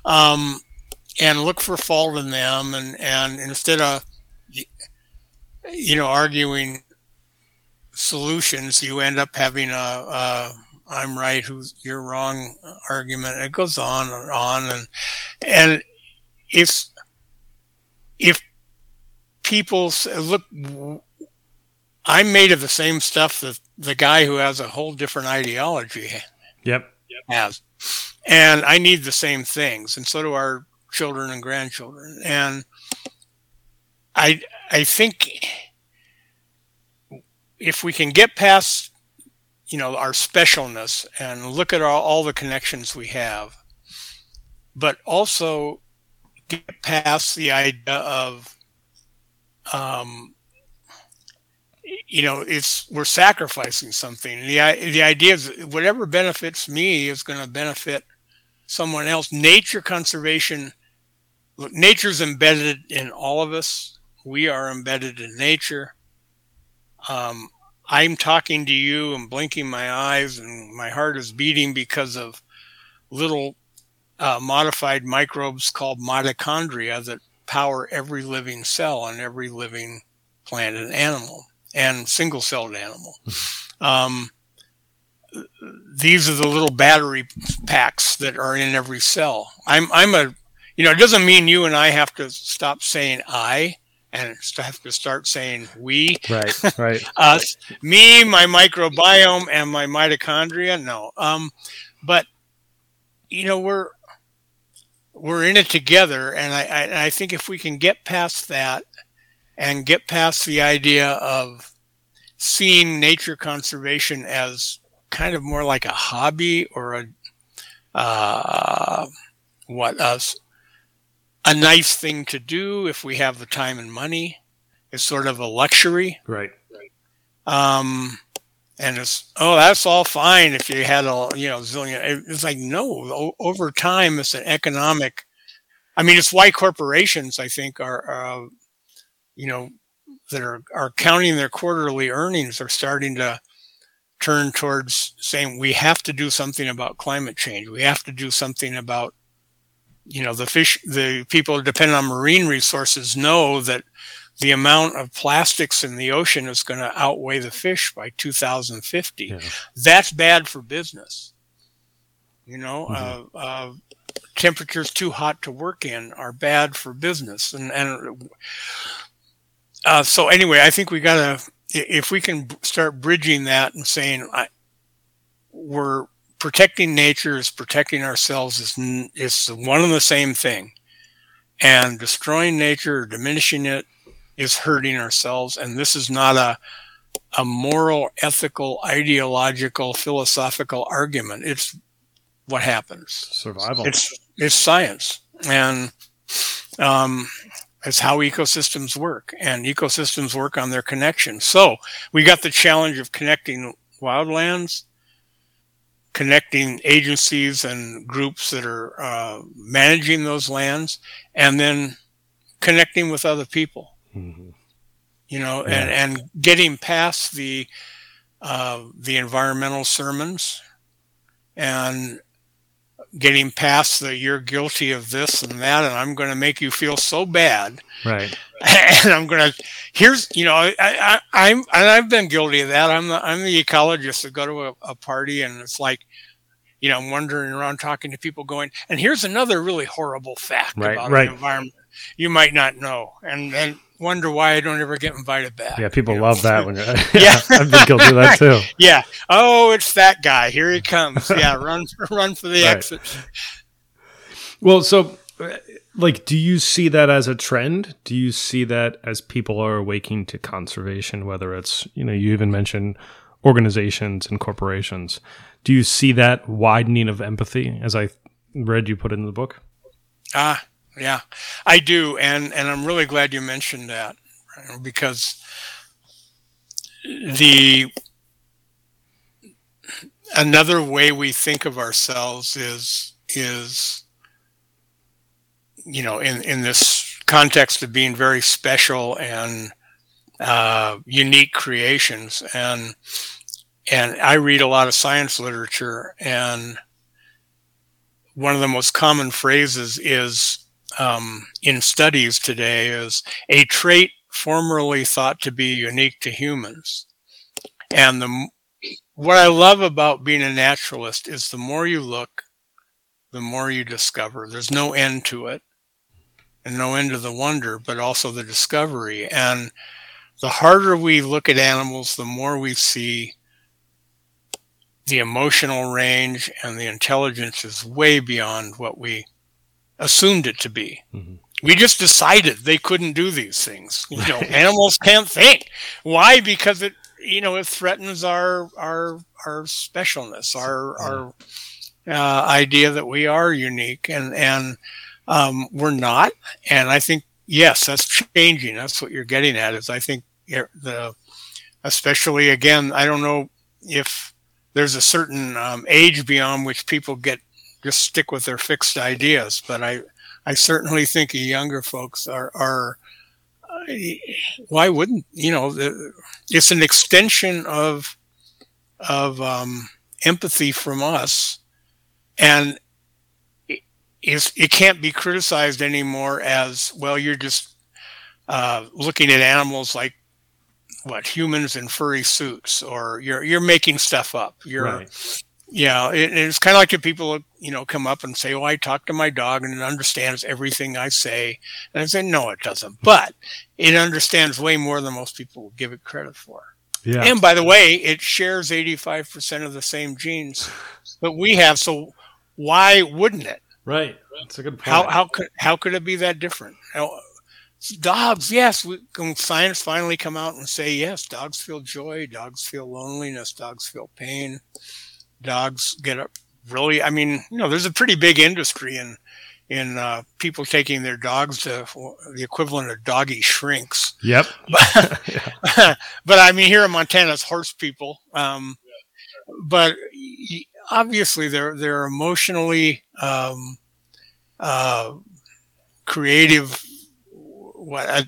um, and look for fault in them, and and instead of you know arguing solutions, you end up having a, a I'm right, who's you're wrong argument. It goes on and on, and and if if people look, I'm made of the same stuff that the guy who has a whole different ideology. Yep. Has, and I need the same things, and so do our children and grandchildren. And I I think if we can get past you know our specialness and look at all, all the connections we have but also get past the idea of um, you know it's we're sacrificing something. The the idea is whatever benefits me is going to benefit someone else. Nature conservation look nature's embedded in all of us. We are embedded in nature um, I'm talking to you and blinking my eyes, and my heart is beating because of little uh, modified microbes called mitochondria that power every living cell on every living plant and animal and single celled animal. <laughs> um, these are the little battery packs that are in every cell. I'm, I'm a, you know, it doesn't mean you and I have to stop saying I and have to start saying we, right, right, <laughs> us, me, my microbiome, and my mitochondria. No, um, but you know we're we're in it together, and I, I, I think if we can get past that and get past the idea of seeing nature conservation as kind of more like a hobby or a uh, what us a nice thing to do if we have the time and money. It's sort of a luxury. Right. Um, and it's oh that's all fine if you had a you know zillion it's like no over time it's an economic i mean it's why corporations i think are uh, you know that are are counting their quarterly earnings are starting to turn towards saying we have to do something about climate change we have to do something about you know the fish the people who depend on marine resources know that the amount of plastics in the ocean is going to outweigh the fish by 2050. Yeah. That's bad for business. You know, Mhm. uh, uh, temperatures too hot to work in are bad for business. And, and uh, so, anyway, I think we got to, if we can start bridging that and saying, I, we're protecting nature is protecting ourselves is, is one and the same thing. And destroying nature or diminishing it is hurting ourselves. And this is not a a moral ethical ideological philosophical argument. It's what happens. Survival. it's it's science. And um it's how ecosystems work. And ecosystems work on their connection. So we got the challenge of connecting wildlands connecting agencies and groups that are uh, managing those lands and then connecting with other people Mhm. you know, Yeah. and, and getting past the uh, the environmental sermons and getting past the you're guilty of this and that, and I'm going to make you feel so bad, Right. <laughs> and I'm going to here's you know I, I I'm and I've been guilty of that. I'm the I'm the ecologist that go to a, a party and it's like. You know, I'm wandering around talking to people going, and here's another really horrible fact Right, about right. the environment you might not know, and then wonder why I don't ever get invited back. Yeah, people you know? love that when you're. <laughs> Yeah. I've been guilty of that too. <laughs> Yeah. Oh, it's that guy. Here he comes. <laughs> Yeah, run, run for the Right. exit. Well, so uh, like, do you see that as a trend? Do you see that as people are awaking to conservation? Whether it's you know, you even mentioned organizations and corporations. Do you see that widening of empathy, as I read you put in the book? Ah, yeah, I do, and and I'm really glad you mentioned that because the another way we think of ourselves is is you know in in this context of being very special and uh, unique creations and and I read a lot of science literature and one of the most common phrases is um, in studies today is a trait formerly thought to be unique to humans. And the what I love about being a naturalist is the more you look, the more you discover. There's no end to it, and no end to the wonder, but also the discovery. And the harder we look at animals, the more we see the emotional range and the intelligence is way beyond what we assumed it to be. Mhm. We just decided they couldn't do these things. You <laughs> know, animals can't think. Why? Because it, you know, it threatens our our our specialness, our our uh, idea that we are unique, and and um, we're not. And I think yes, that's changing. That's what you're getting at. Is I think the especially again, I don't know if there's a certain um, age beyond which people get just stick with their fixed ideas, but I I certainly think younger folks are are uh, why wouldn't you know it's an extension of of um, empathy from us and it, it can't be criticized anymore as well you're just uh, looking at animals like what humans in furry suits or you're you're making stuff up you're Right. Yeah, it, it's kind of like the people, you know, come up and say, "Oh, I talk to my dog and it understands everything I say," and I say, "No, it doesn't, but it understands way more than most people will give it credit for." Yeah. And by the way, it shares eighty-five percent of the same genes that we have, so why wouldn't it? Right. That's a good point. How how could how could it be that different? Now, dogs, yes, we, when science finally come out and say yes, dogs feel joy, dogs feel loneliness, dogs feel pain, dogs get up really. I mean, you know, there's a pretty big industry in in uh, people taking their dogs to the equivalent of doggy shrinks. Yep. But, <laughs> but I mean, here in Montana, it's horse people. Um, but obviously, they're they're emotionally um, uh, creative, what uh,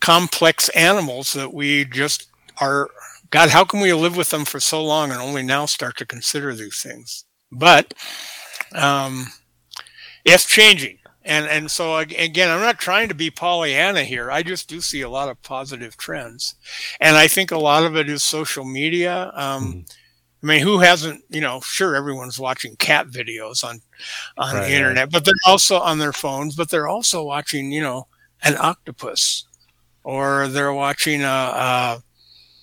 complex animals that we just are. God, how can we live with them for so long and only now start to consider these things? But um, it's changing. And, and so again, I'm not trying to be Pollyanna here. I just do see a lot of positive trends. And I think a lot of it is social media. Um, mm-hmm. I mean, who hasn't, you know, sure, everyone's watching cat videos on, on right, the internet, right. but they're also on their phones, but they're also watching, you know, an octopus or they're watching a, a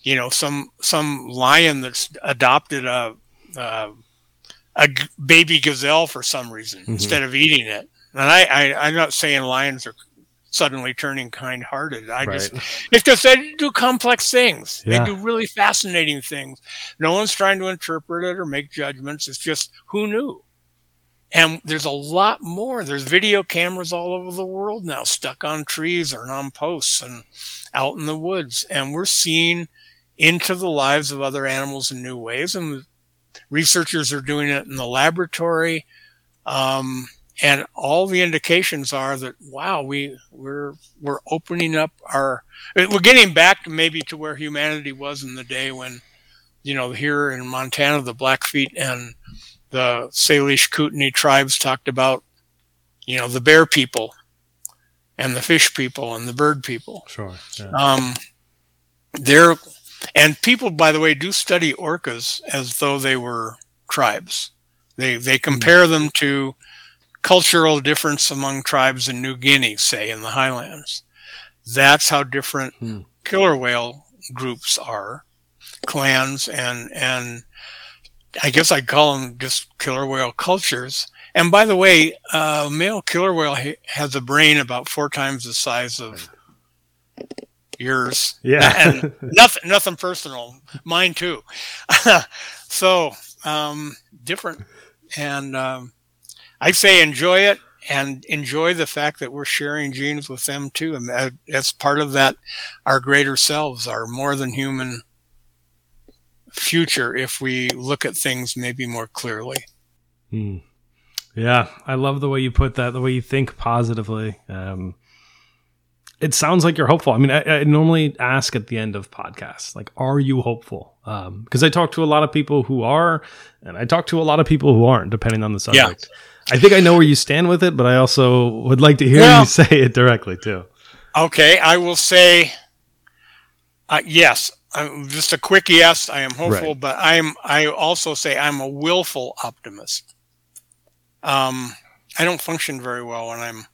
you know, some, some lion that's adopted a, a a baby gazelle for some reason mm-hmm. instead of eating it. And I, I, am not saying lions are suddenly turning kind-hearted. I right. just it's because they do complex things. Yeah. They do really fascinating things. No one's trying to interpret it or make judgments. It's just who knew. And there's a lot more. There's video cameras all over the world now, stuck on trees or on posts and out in the woods. And we're seeing into the lives of other animals in new ways. And researchers are doing it in the laboratory. Um, and all the indications are that wow, we we're we're opening up our we're getting back maybe to where humanity was in the day when, you know, here in Montana, the Blackfeet and the Salish Kootenai tribes talked about, you know, the bear people and the fish people and the bird people. Sure. Yeah. Um, they're and people, by the way, do study orcas as though they were tribes. They they compare them to cultural difference among tribes in New Guinea, say in the highlands. That's how different hmm. killer whale groups are, clans, and and I guess I'd call them just killer whale cultures. And by the way, uh, male killer whale ha- has a brain about four times the size of yours. Yeah. <laughs> and <laughs> nothing, nothing personal. Mine too. <laughs> so, um, different. And, um, I say enjoy it and enjoy the fact that we're sharing genes with them too. And that, that's part of that, our greater selves, our more than human future if we look at things maybe more clearly. Hmm. Yeah, I love the way you put that, the way you think positively. Um, it sounds like you're hopeful. I mean, I, I, normally ask at the end of podcasts, like, are you hopeful? Because um, I talk to a lot of people who are, and I talk to a lot of people who aren't, depending on the subject. Yeah. I think I know where you stand with it, but I also would like to hear well, you say it directly too. Okay, I will say uh, yes. I'm just a quick yes. I am hopeful, right. but I'm. I also say I'm a willful optimist. Um, I don't function very well when I'm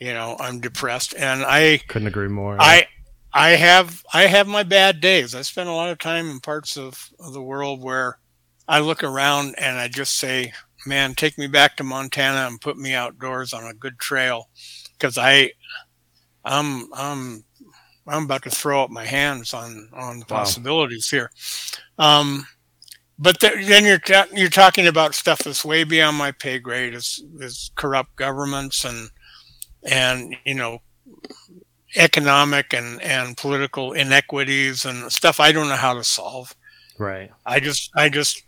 you know i'm depressed. And i couldn't agree more i i have i have my bad days. I spend a lot of time in parts of, of the world where i look around and i just say man take me back to montana and put me outdoors on a good trail. Because i i'm i'm i'm about to throw up my hands on on possibilities wow. here. Um but then you're ta- you're talking about stuff that's way beyond my pay grade is is corrupt governments and and you know economic and and political inequities and stuff I don't know how to solve. Right. I just I just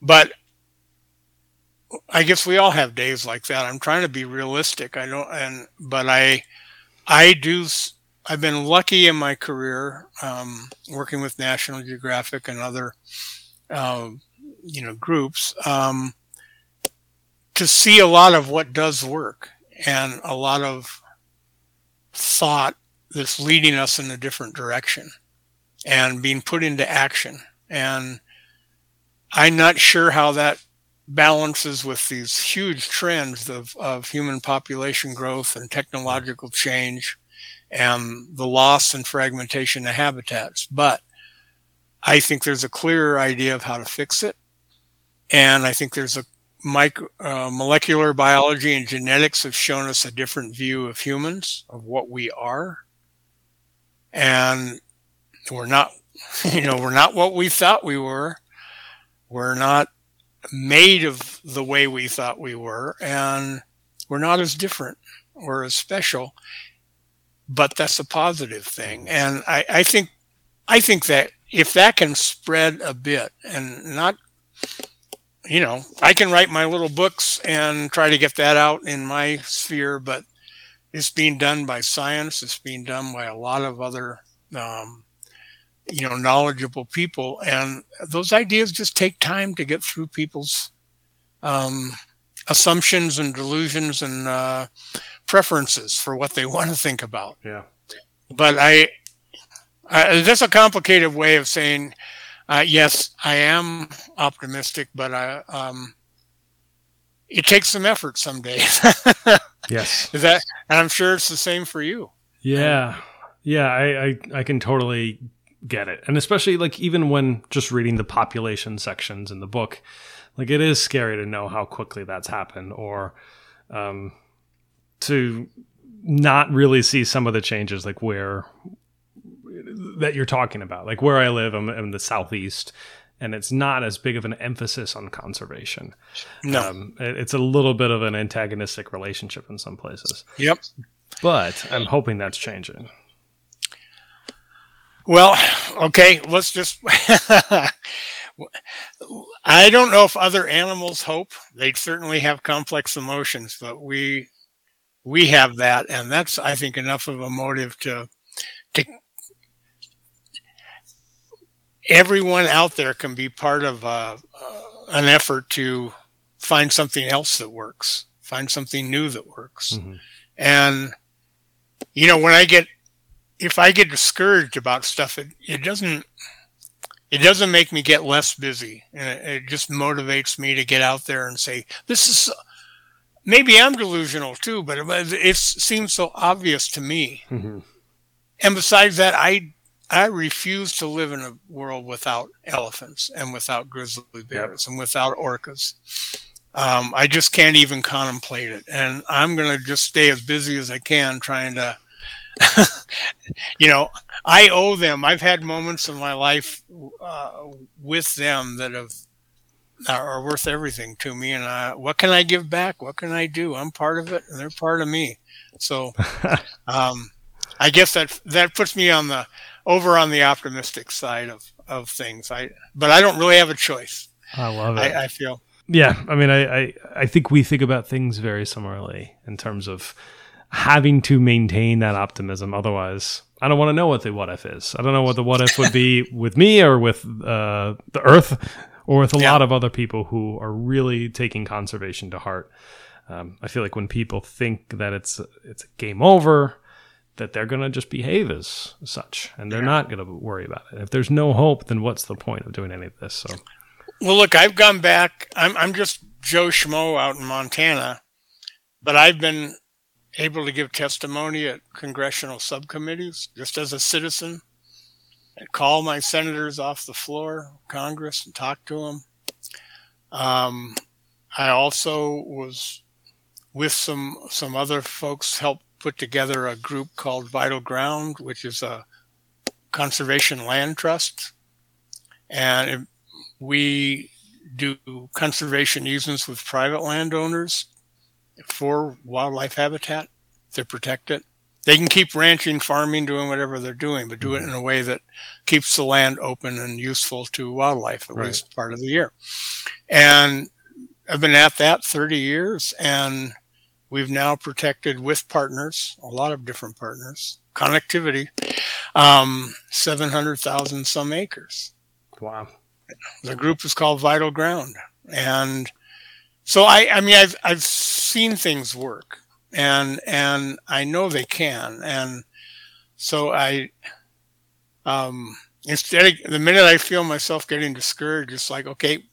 but I guess we all have days like that. I'm trying to be realistic. I don't and but I I do I've been lucky in my career um, working with National Geographic and other uh, you know groups um, to see a lot of what does work and a lot of thought that's leading us in a different direction and being put into action. And I'm not sure how that balances with these huge trends of, of human population growth and technological change and the loss and fragmentation of habitats. But I think there's a clearer idea of how to fix it. And I think there's a micro, uh, molecular biology and genetics have shown us a different view of humans, of what we are. And we're not, <laughs> you know, we're not what we thought we were. We're not made of the way we thought we were. And we're not as different or as special, but that's a positive thing. And I, I think, I think that if that can spread a bit and not, you know, I can write my little books and try to get that out in my sphere, but it's being done by science. It's being done by a lot of other, um, you know, knowledgeable people, and those ideas just take time to get through people's um, assumptions and delusions and uh, preferences for what they <laughs> want to think about. Yeah. But I, I that's a complicated way of saying, uh, yes, I am optimistic, but I, um, it takes some effort some days. <laughs> yes. Is that, and I'm sure it's the same for you. Yeah. Yeah. I, I, I can totally get it. And especially like even when just reading the population sections in the book, like it is scary to know how quickly that's happened or um, to not really see some of the changes like where that you're talking about. Like where I live, I'm in the southeast and it's not as big of an emphasis on conservation. No. Um, it, it's a little bit of an antagonistic relationship in some places. Yep. But I'm hoping that's changing. Well, okay, let's just. <laughs> I don't know if other animals hope. They certainly have complex emotions, but we we have that, and that's I think enough of a motive to. Everyone out there can be part of uh, uh, an effort to find something else that works, find something new that works, Mm-hmm. and you know when I get if I get discouraged about stuff, it, it doesn't it doesn't make me get less busy. It, it just motivates me to get out there and say, "This is maybe I'm delusional too, but it, it seems so obvious to me." Mm-hmm. And besides that, I I refuse to live in a world without elephants and without grizzly bears yep. and without orcas. Um, I just can't even contemplate it, and I'm going to just stay as busy as I can trying to <laughs> you know, I owe them. I've had moments in my life uh, with them that have are worth everything to me. And uh, what can I give back? What can I do? I'm part of it, and they're part of me. So, <laughs> um, I guess that that puts me on the over on the optimistic side of of things. I but I don't really have a choice. I love it. I, I feel. Yeah, I mean, I, I I think we think about things very similarly in terms of having to maintain that optimism. Otherwise, I don't want to know what the what if is. I don't know what the what if would be <laughs> with me or with uh, the earth or with a yeah. lot of other people who are really taking conservation to heart. Um, I feel like when people think that it's it's game over, that they're going to just behave as such, and they're not going to worry about it. If there's no hope, then what's the point of doing any of this? So, well, look, I've gone back. I'm I'm just Joe Schmo out in Montana, but I've been able to give testimony at congressional subcommittees just as a citizen and call my senators off the floor of Congress and talk to them. Um, I also was with some some other folks helped put together a group called Vital Ground, which is a conservation land trust, and we do conservation easements with private landowners for wildlife habitat to protect it. They can keep ranching, farming, doing whatever they're doing, but do it mm-hmm. in a way that keeps the land open and useful to wildlife at right. least part of the year. And I've been at that 30 years and we've now protected with partners, a lot of different partners, connectivity, um, 700,000 some acres. Wow. The group is called Vital Ground. And so I, I mean, I've, I've seen things work and, and I know they can. And so I, um, instead of the minute I feel myself getting discouraged, it's like, okay,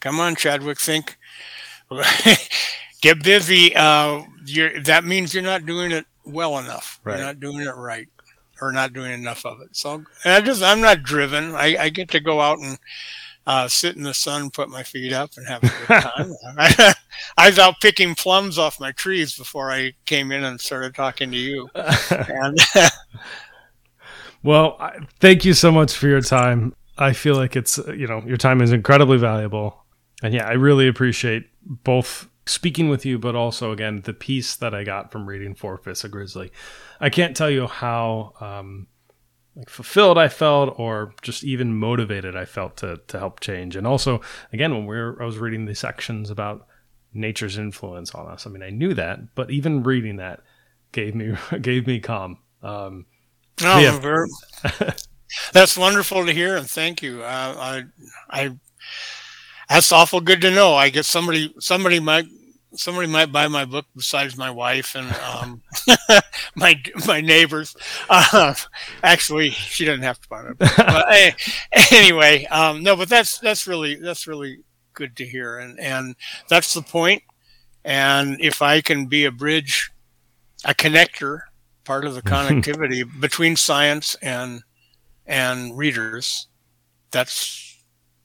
come on, Chadwick, think, <laughs> get busy. Uh, that means you're not doing it well enough. Right. You're not doing it right or not doing enough of it. So I just, I'm not driven. I, I get to go out and, uh, sit in the sun, put my feet up, and have a good <laughs> time. <laughs> I was out picking plums off my trees before I came in and started talking to you. and <laughs> well, thank you so much for your time. I feel like it's you know your time is incredibly valuable, and yeah, I really appreciate both speaking with you, but also again the piece that I got from reading Four Fifths of Grizzly. I can't tell you how um, like fulfilled I felt, or just even motivated I felt to to help change. And also, again, when we were, I was reading the sections about nature's influence on us. I mean, I knew that, but even reading that gave me <laughs> gave me calm. Um, Oh, Yeah. <laughs> that's wonderful to hear, and thank you. Uh, I, I, that's awful good to know. I guess somebody, somebody might, somebody might buy my book besides my wife and um, <laughs> my my neighbors. Uh, actually, she doesn't have to buy it. But eh, anyway, um, no, but that's that's really that's really good to hear, and and that's the point. And if I can be a bridge, a connector, part of the <laughs> connectivity between science and and readers, that's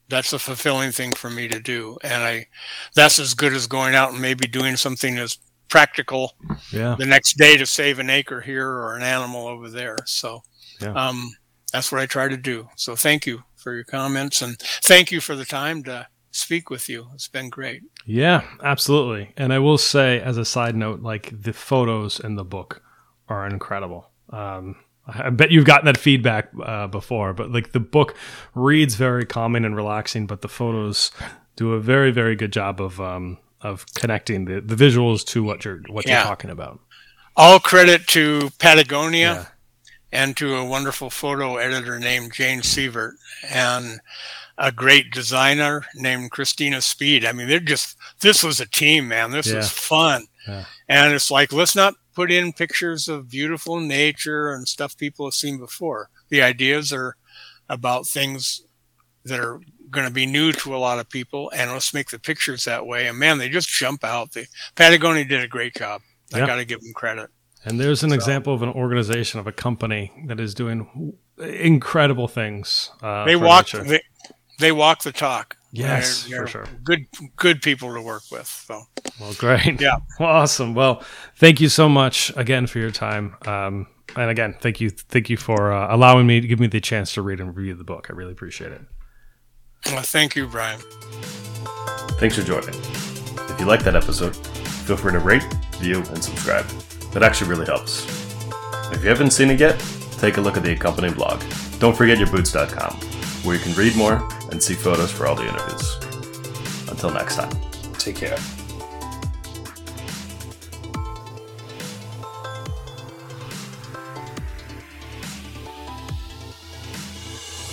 that's a fulfilling thing for me to do. And I that's as good as going out and maybe doing something as practical yeah, the next day to save an acre here or an animal over there. So Yeah. um, that's what I try to do. So thank you for your comments and thank you for the time to speak with you. It's been great. yeah, absolutely. And I will say, as a side note, like the photos in the book are incredible. Um, I bet you've gotten that feedback uh, before, but like the book reads very calming and relaxing, but the photos do a very, very good job of um, of connecting the, the visuals to what you're what Yeah. you're talking about. All credit to Patagonia. Yeah. and to a wonderful photo editor named Jane Sievert and a great designer named Christina Speed. I mean, they're just, this was a team, man. This Yeah. was fun. And it's like, let's not put in pictures of beautiful nature and stuff people have seen before. The ideas are about things that are going to be new to a lot of people and let's make the pictures that way. And man, they just jump out. The Patagonia did a great job. I Yeah. got to give them credit. And there's an So- example of an organization of a company that is doing incredible things. Uh, they for walk they, they walk the talk Yes, They're- for they're sure. good good people to work with so Well, great. Yeah. <laughs> Well, awesome. Well, thank you so much again for your time. Um, and again, thank you, thank you for uh, allowing me to give me the chance to read and review the book. I really appreciate it. well, thank you brian Thanks for joining. If you like that episode, feel free to rate, view, and subscribe. That actually really helps. If you haven't seen it yet, take a look at the accompanying blog. Don't forget yourboots.com, where you can read more and see photos for all the interviews. Until next time, take care.